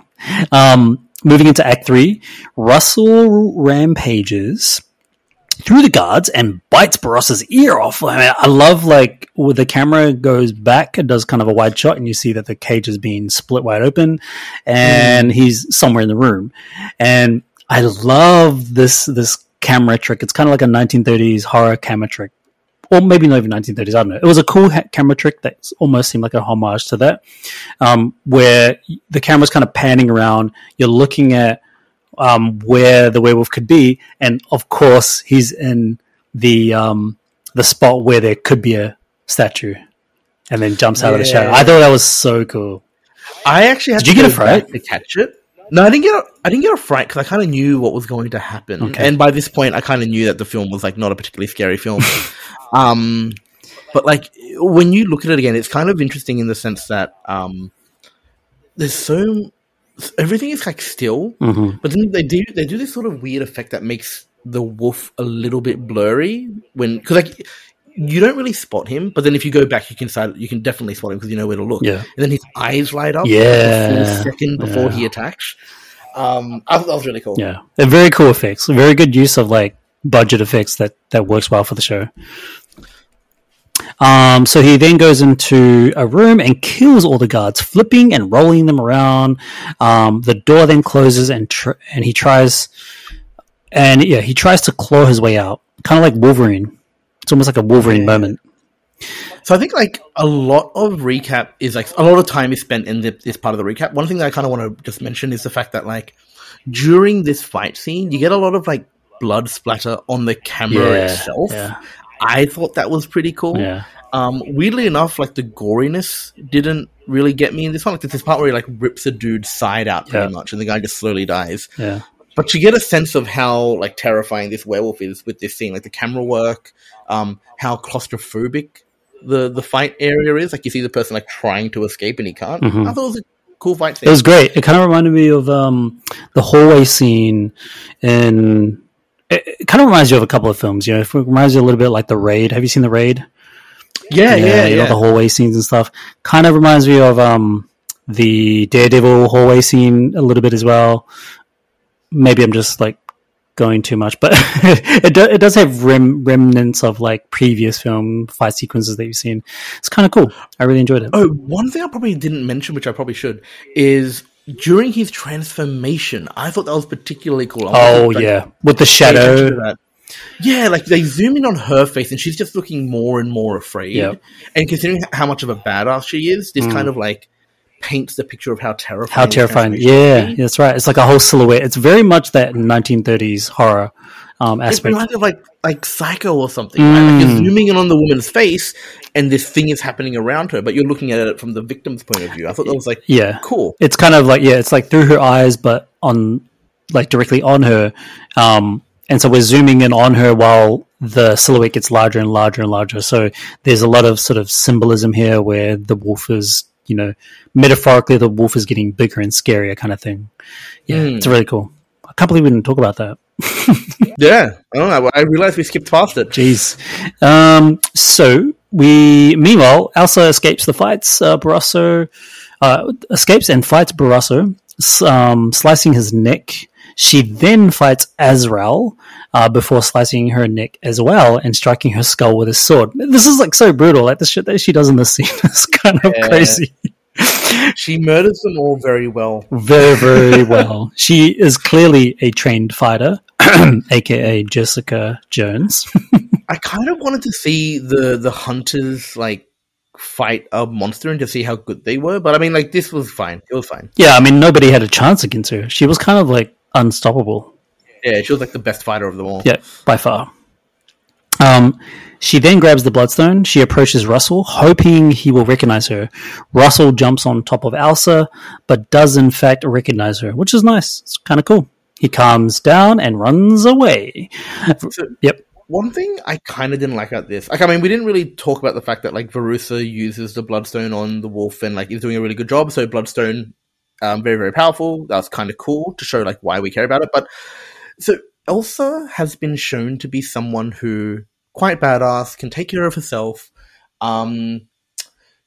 Um, moving into Act Three, Russell rampages through the guards and bites Barasso's ear off. I, mean, I love like when the camera goes back, it does kind of a wide shot, and you see that the cage is being split wide open, and he's somewhere in the room. And I love this this camera trick. It's kind of like a 1930s horror camera trick or maybe not even 1930s. I don't know. It was a cool ha- camera trick that almost seemed like a homage to that, um, where the camera's kind of panning around. You're looking at um, where the werewolf could be, and of course, he's in the um, the spot where there could be a statue, and then jumps out of the shadow. I thought that was so cool. I actually had Did to you get a fright? to catch it. No, I didn't get. A, I didn't get a fright because I kind of knew what was going to happen, Okay. and by this point, I kind of knew that the film was like not a particularly scary film. um, but like when you look at it again, it's kind of interesting in the sense that um, there's so everything is like still, hmm but then they do they do this sort of weird effect that makes the wolf a little bit blurry when because like you don't really spot him, but then if you go back, you can start, you can definitely spot him because you know where to look. Yeah. and then his eyes light up. Yeah. like, second before Yeah. he attacks. Um, I thought that was really cool. Yeah, and very cool effects. Very good use of like budget effects that that works well for the show. Um, so he then goes into a room and kills all the guards, flipping and rolling them around. Um, the door then closes, and tr- and he tries, and yeah, he tries to claw his way out, kind of like Wolverine. It's almost like a Wolverine Yeah. moment. So I think like a lot of recap is like a lot of time is spent in the, this part of the recap. One thing that I kind of want to just mention is the fact that like during this fight scene, you get a lot of like blood splatter on the camera Yeah, itself. yeah, I thought that was pretty cool. yeah, Um, weirdly enough, like the goriness didn't really get me in this one. Like there's this part where he like rips a dude's side out pretty Yeah. much, and the guy just slowly dies. yeah. But you get a sense of how like terrifying this werewolf is with this scene, like the camera work, um, how claustrophobic the the fight area is. Like you see the person like trying to escape and he can't. Mhm. I thought it was a cool fight scene. It was great. It kind of reminded me of um, the hallway scene in. It, it kind of reminds you of a couple of films. You know, it reminds you a little bit like The Raid. Have you seen The Raid? yeah, yeah, yeah. you know the hallway scenes and stuff. Kind of reminds me of um, the Daredevil hallway scene a little bit as well. Maybe I'm just like going too much, but it do, it does have rem- remnants of like previous film fight sequences that you've seen. It's kind of cool. I really enjoyed it. Oh, one thing I probably didn't mention, which I probably should, is during his transformation. I thought that was particularly cool. Oh like, yeah, with the pay attention to shadow. Yeah, like they zoom in on her face and she's just looking more and more afraid. Yep. And considering how much of a badass she is, this Mm. kind of like paints the picture of how terrifying. How terrifying! Yeah, can that's right. It's like a whole silhouette. It's very much that 1930s horror um, It aspect. reminds me of like like Psycho or something. Right? Like you're Mm. zooming in on the woman's face, and this thing is happening around her, but you're looking at it from the victim's point of view. I thought that was like Yeah, cool. it's kind of like yeah, it's like through her eyes, but on like directly on her. Um, and so we're zooming in on her while the silhouette gets larger and larger and larger. So there's a lot of sort of symbolism here where the wolf is, you know, metaphorically the wolf is getting bigger and scarier, kind of thing. Yeah, Mm. it's really cool. I can't believe we didn't talk about that. Yeah, I don't know. I realized we skipped past it. Jeez. Um, so we, meanwhile, Elsa escapes the fights. Uh, Barasso uh, escapes and fights Barasso, um, slicing his neck. She then fights Azrael uh, before slicing her neck as well and striking her skull with a sword. This is like so brutal. Like the shit that she does in this scene is kind of Yeah. crazy. She murders them all very well. Very, very well. She is clearly a trained fighter, aka Jessica Jones. I kind of wanted to see the the hunters like fight a monster and to see how good they were, but I mean, like this was fine. It was fine. Yeah, I mean, nobody had a chance against her. She was kind of like unstoppable. Yeah, she was like the best fighter of them all. Yeah, by far. Um, she then grabs the bloodstone. She approaches Russell, hoping he will recognize her. Russell jumps on top of Elsa, but does in fact recognize her, which is nice. It's kind of cool. He calms down and runs away. So- yep. One thing I kind of didn't like about this, like, I mean, we didn't really talk about the fact that like Verussa uses the Bloodstone on the wolf and like is doing a really good job. So Bloodstone, um, very very powerful. That was kind of cool to show like why we care about it. But so Elsa has been shown to be someone who quite badass, can take care of herself. Um,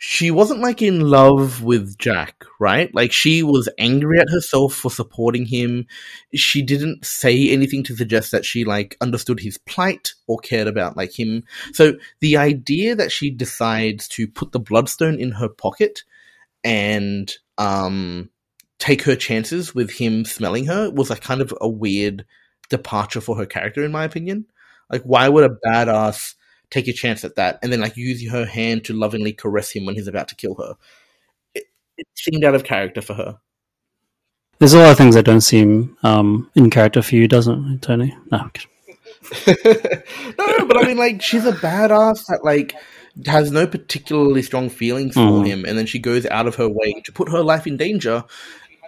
she wasn't like in love with Jack, right? Like she was angry at herself for supporting him. She didn't say anything to suggest that she like understood his plight or cared about like him. So the idea that she decides to put the bloodstone in her pocket and um take her chances with him smelling her was like kind of a weird departure for her character in my opinion. Like why would a badass take a chance at that and then like use her hand to lovingly caress him when he's about to kill her? It, it seemed out of character for her. There's a lot of things that don't seem um, in character for you, doesn't it, Tony? No. I'm no, but I mean, like, she's a badass that like has no particularly strong feelings for Mhm. him, and then she goes out of her way to put her life in danger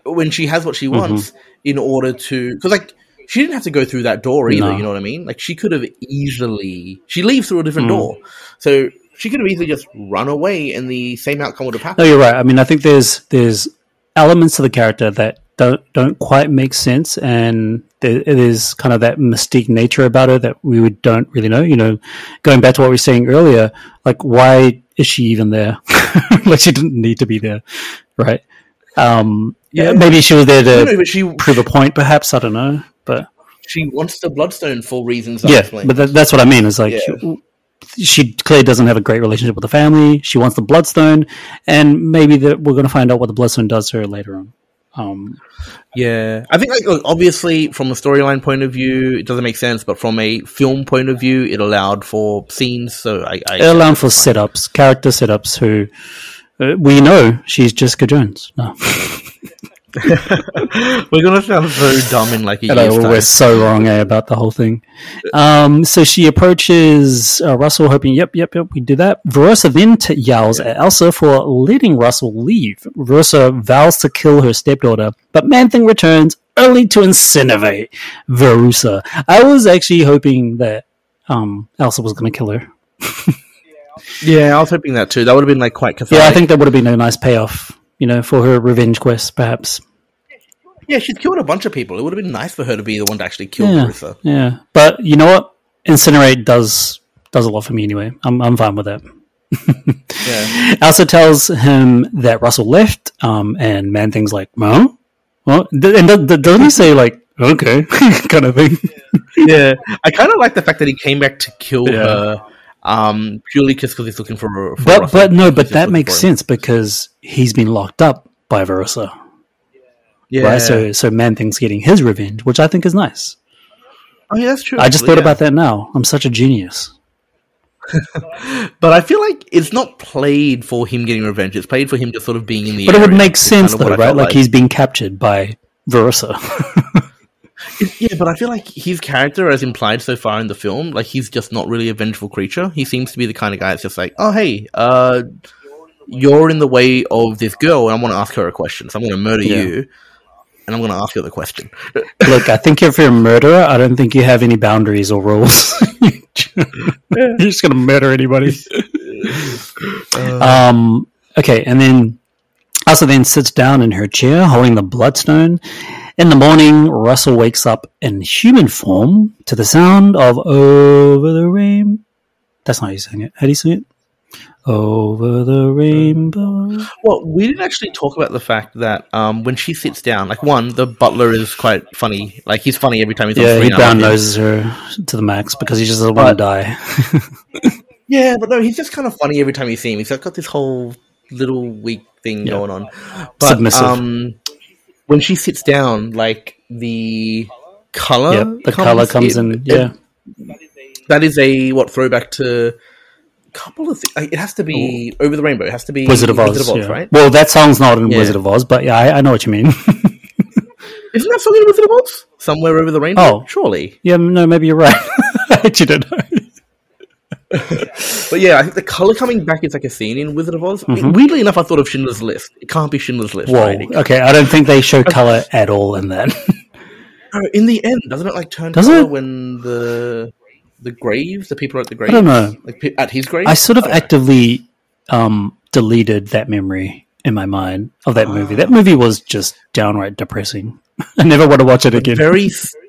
when she has what she wants in order to. Because like she didn't have to go through that door either. No. You know what I mean? Like she could have easily she leaves through a different Mm. door, so she could have easily just run away, and the same outcome would have happened. No, you're right. I mean, I think there's there's elements of the character that don't don't quite make sense, and there, it is kind of that mystique nature about her that we would, don't really know. You know, going back to what we were saying earlier, like why is she even there? like she didn't need to be there, right? Um, Yeah. maybe she was there to no, she prove a point, perhaps. I don't know, but she wants the bloodstone for reasons. Yeah, explained. but that, that's what I mean. Is like Yeah. she, she clearly doesn't have a great relationship with the family. She wants the bloodstone, and maybe that we're going to find out what the bloodstone does to her later on. Um, Yeah, I think like look, obviously from a storyline point of view, it doesn't make sense, but from a film point of view, it allowed for scenes. So I, I it allowed for setups, character setups. Who uh, we know she's Jessica Jones. No, we're gonna sound so dumb in like a I know, year's time. we're so wrong eh, about the whole thing. Um, so she approaches uh, Russell, hoping, "Yep, yep, yep, we do that." Verussa then t- yells at Elsa for letting Russell leave. Verussa vows to kill her stepdaughter, but Man-Thing returns only to incinerate Verussa. I was actually hoping that um, Elsa was going to kill her. Yeah, I was hoping that too. That would have been like quite cathartic. Yeah, I think that would have been a nice payoff, you know, for her revenge quest, perhaps. yeah, she's killed a bunch of people. It would have been nice for her to be the one to actually kill Yeah. Marissa. Yeah, but you know what? Incinerate does does a lot for me anyway. I'm I'm fine with that. Yeah, Elsa tells him that Russell left, um, and Man Thing's like, "Huh? Well, and th- th- doesn't he say like, okay, kind of thing? yeah. I kind of like the fact that he came back to kill Yeah. her, um, purely just because he's looking for. for But Russell. but no, but just that makes sense because he's been locked up by Verussa, Yeah, right? So so Man Thing's getting his revenge, which I think is nice. oh yeah, that's true. I just thought yeah. about that now. I'm such a genius. But I feel like it's not played for him getting revenge. It's played for him just sort of being in the. But it would make sense kind of though, right? felt Like, he's being captured by Verussa. Yeah, but I feel like his character, as implied so far in the film, like he's just not really a vengeful creature. He seems to be the kind of guy that's just like, oh hey, uh, you're in the way of this girl, and I want to ask her a question. So I'm going to murder Yeah. you, and I'm going to ask you the question. Look, I think if you're a murderer, I don't think you have any boundaries or rules. you're just gonna murder anybody. um. Okay, and then Elsa then sits down in her chair, holding the bloodstone. In the morning, Russell wakes up in human form to the sound of "Over the Rain." That's not how you sing it. How do you sing it? Over the rainbow. Well, we didn't actually talk about the fact that um, when she sits down, like one, the butler is quite funny. Like he's funny every time he's on Yeah, screen. he brown noses her to the max because he just doesn't want to die. Yeah, but no, he's just kind of funny every time you see him. He's got this whole little weak thing Yeah. going on. But Submissive. um when she sits down, like the color Yep, the color comes in. Yeah, that is a what throwback to a couple of things. Uh, it has to be oh. over the rainbow. It has to be Wizard of Oz. yeah. right? Well, that song's not in Yeah. Wizard of Oz, but yeah, I, I know what you mean. Isn't that song in Wizard of Oz? Somewhere over the rainbow. Oh. surely. yeah, no, maybe you're right. I actually don't know. But yeah, I think the color coming back is like a scene in Wizard of Oz. Mhm. weirdly enough, I thought of Schindler's List. It can't be Schindler's List, Whoa. right? Okay, I don't think they show color at all in that. Oh, in the end, doesn't it like turn Does color it? when the the graves, the people are at the grave, I don't know. Like at his grave. I sort of don't actively um, deleted that memory in my mind of that movie. Ah. That movie was just downright depressing. I never want to watch it again. very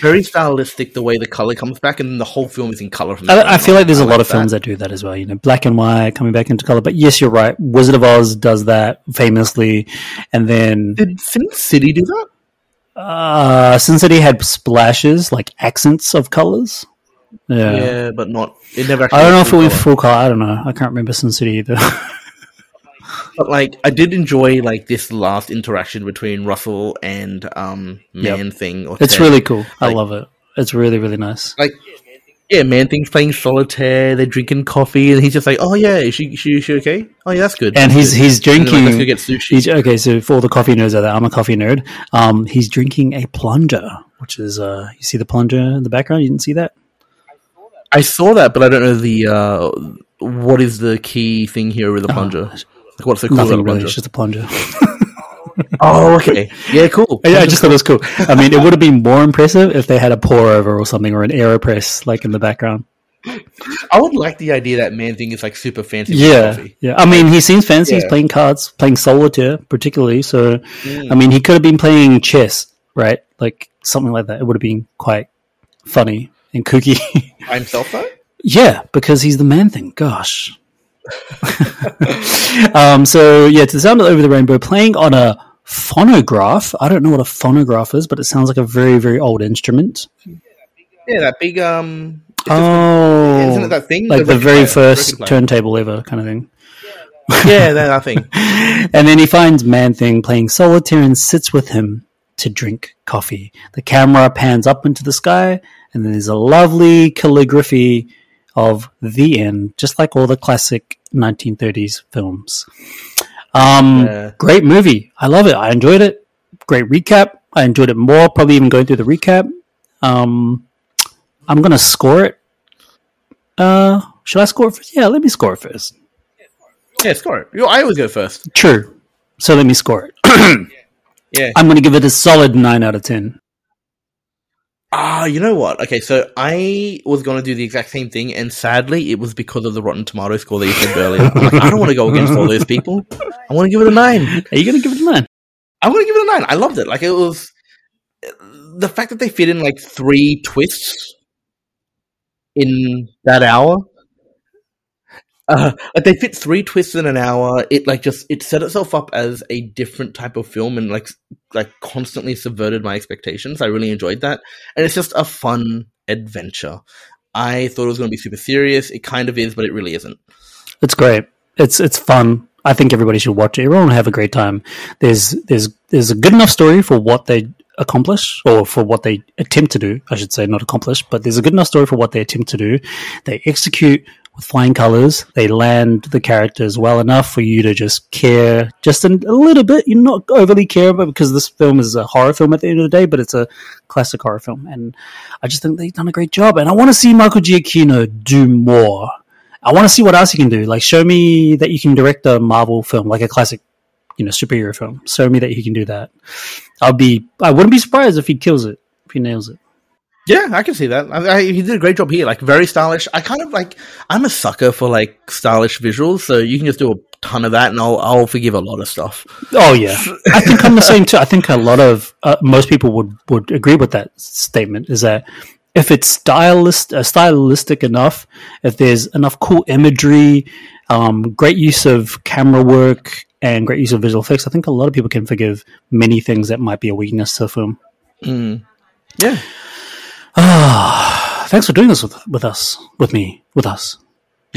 very stylistic the way the color comes back, and the whole film is in color. From that I, I feel like there's a I lot of films that do that as well. You know, black and white coming back into color. But yes, you're right. Wizard of Oz does that famously, and then Did Sin City do that? uh, Sin City had splashes like accents of colors. Yeah. Yeah, but not. It never. Actually I don't know if it went color. full color. I don't know. I can't remember Sin City either. But like, I did enjoy like this last interaction between Russell and um Yep. Man Thing. Or it's really cool. I love it. It's really really nice. like yeah, man thing's playing solitaire, they're drinking coffee, and he's just like, Oh yeah, is she she, she okay? Oh yeah, that's good. And he's he's like, drinking. let's go get sushi. Okay, so for all the coffee nerds out there, I'm a coffee nerd. Um, he's drinking a plunger, which is uh, you see the plunger in the background. You didn't see that? I saw that, but I don't know the uh what is the key thing here with the plunger. Like, what's the cool Nothing really. plunger? It's just a plunger. Oh, okay. Yeah, cool. Yeah, I just thought it was cool. I mean, it would have been more impressive if they had a pour over or something or an aeropress like in the background. I would like the idea that man thing is like super fancy Yeah, coffee. yeah. I mean, he seems fancy. He's playing cards, playing solitaire, particularly. So, Mm. I mean, he could have been playing chess, right? Like something like that. It would have been quite funny and kooky. By himself though? yeah, because he's the man thing. Gosh. um, so yeah, to the sound of over the rainbow, playing on a phonograph. I don't know what a phonograph is, but it sounds like a very, very old instrument. Yeah, that big um Oh, isn't it that thing? like the record very player, first player. turntable ever, kind of thing. Yeah, that, that thing. and then he finds Man Thing playing solitaire and sits with him to drink coffee. The camera pans up into the sky, and then there's a lovely calligraphy of the end, just like all the classic 1930s films. Um, Yeah. Great movie. I love it. I enjoyed it. Great recap. I enjoyed it more, probably even going through the recap. Um, I'm going to score it. Uh, should I score it first? Yeah, let me score it first. Yeah, score it. I always go first. True. So let me score it. Yeah. I'm going to give it a solid 9 out of 10. Ah, you know what? Okay, so I was going to do the exact same thing, and sadly, it was because of the Rotten Tomato score that you said earlier. I'm like, I don't want to go against all those people. I want to give it a nine. Are you going to give it a 9? I want to give it a nine. I loved it. Like it was the fact that they fit in like three twists in that hour. Uh, like they fit three twists in an hour. It like just it set itself up as a different type of film and like like constantly subverted my expectations. I really enjoyed that, and it's just a fun adventure. I thought it was going to be super serious. It kind of is, but it really isn't. It's great. It's it's fun. I think everybody should watch it. Everyone have a great time. There's there's there's a good enough story for what they accomplish or for what they attempt to do. I should say not accomplish, but there's a good enough story for what they attempt to do. They execute with flying colors. They land the characters well enough for you to just care just a, little bit. You're not overly care about because this film is a horror film at the end of the day, but it's a classic horror film, and I just think they've done a great job. And I want to see Michael Giacchino do more. I want to see what else he can do. Like, show me that you can direct a Marvel film, like a classic, you know, superhero film. Show me that he can do that. I'll be. I wouldn't be surprised if he kills it, if he nails it. Yeah, I can see that. I, I, he did a great job here. Like very stylish. I kind of like. I'm a sucker for like stylish visuals, so you can just do a ton of that, and I'll I'll forgive a lot of stuff. Oh yeah, I think I'm the same too. I think a lot of uh, most people would would agree with that statement. Is that if it's stylist uh, stylistic enough, if there's enough cool imagery, um, great use of camera work, and great use of visual effects, I think a lot of people can forgive many things that might be a weakness to the film. Mm. Yeah, Ah, thanks for doing this with with us, with me, with us.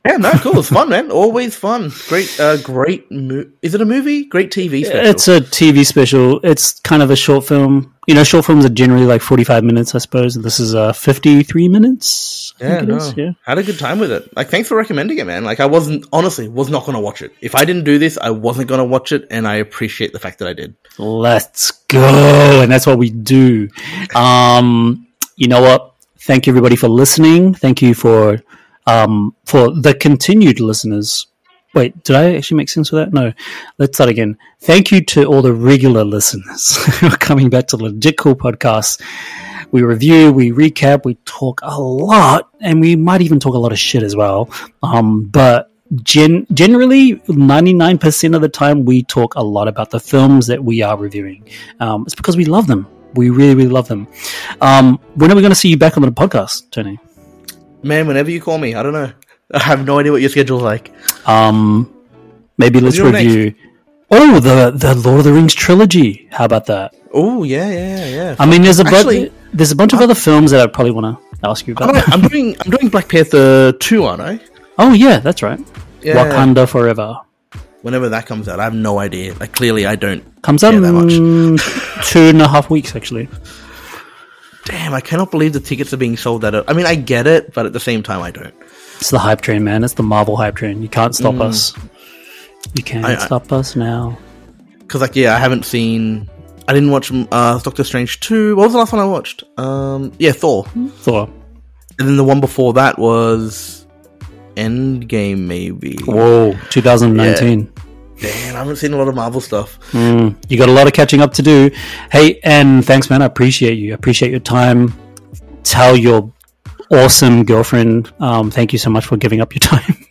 yeah, no, cool. It's fun, man. Always fun. Great, uh, great. Mo- Is it a movie? Great TV special. It's a TV special. It's kind of a short film. You know, short films are generally like forty-five minutes, I suppose. This is uh, fifty-three minutes. I yeah, no. is, yeah. Had a good time with it. Like, thanks for recommending it, man. Like, I wasn't honestly was not going to watch it. If I didn't do this, I wasn't going to watch it, and I appreciate the fact that I did. Let's go, and that's what we do. Um, you know what? Thank you everybody for listening. Thank you for Um, for the continued listeners, wait, did I actually make sense with that? No. Let's start again. Thank you to all the regular listeners who are coming back to the Legit Cool Podcast. We review, we recap, we talk a lot, and we might even talk a lot of shit as well. Um, but gen- generally, 99% of the time, we talk a lot about the films that we are reviewing. Um, it's because we love them. We really, really love them. Um, when are we going to see you back on the podcast, Tony? Man, whenever you call me, I don't know. I have no idea what your schedule's like. Um, maybe let's review. Oh, the the Lord of the Rings trilogy. How about that? Oh yeah, yeah, yeah. I mean, there's a Actually- bunch. There's a bunch of other films that I probably want to ask you about. I'm doing I'm doing Black Panther two, aren't I? Oh yeah, that's right. Yeah. Wakanda Forever Whenever that comes out, I have no idea. Like clearly, I don't. comes out that much. two and a half weeks actually. Damn, I cannot believe the tickets are being sold at. A, I mean, I get it, but at the same time, I don't. It's the hype train, man. It's the Marvel hype train. You can't stop us. You can't Mm. I- I- stop us now. Because like, yeah, I haven't seen. I didn't watch uh, Doctor Strange two. What was the last one I watched? Um, yeah, Thor. Thor. And then the one before that was Endgame, maybe. Whoa, 2019. Damn, I haven't seen a lot of Marvel stuff. Mm, you got a lot of catching up to do. Hey, and thanks, man. I appreciate you. I appreciate your time. Tell your awesome girlfriend. Um, thank you so much for giving up your time.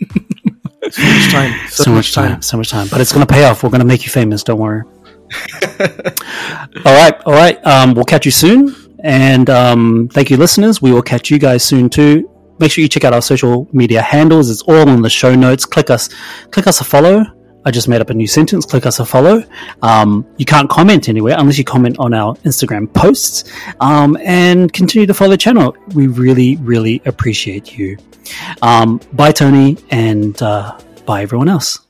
So much time. So, so much time. So much time. But it's going to pay off. We're going to make you famous. Don't worry. all right. All right. Um, we'll catch you soon. And um, thank you, listeners. We will catch you guys soon too. Make sure you check out our social media handles. It's all in the show notes. Click us. Click us a follow. I just made up a new sentence. Click us a follow. Um, you can't comment anywhere unless you comment on our Instagram posts. Um, and continue to follow the channel. We really, really appreciate you. Um, bye, Tony, and uh, bye, everyone else.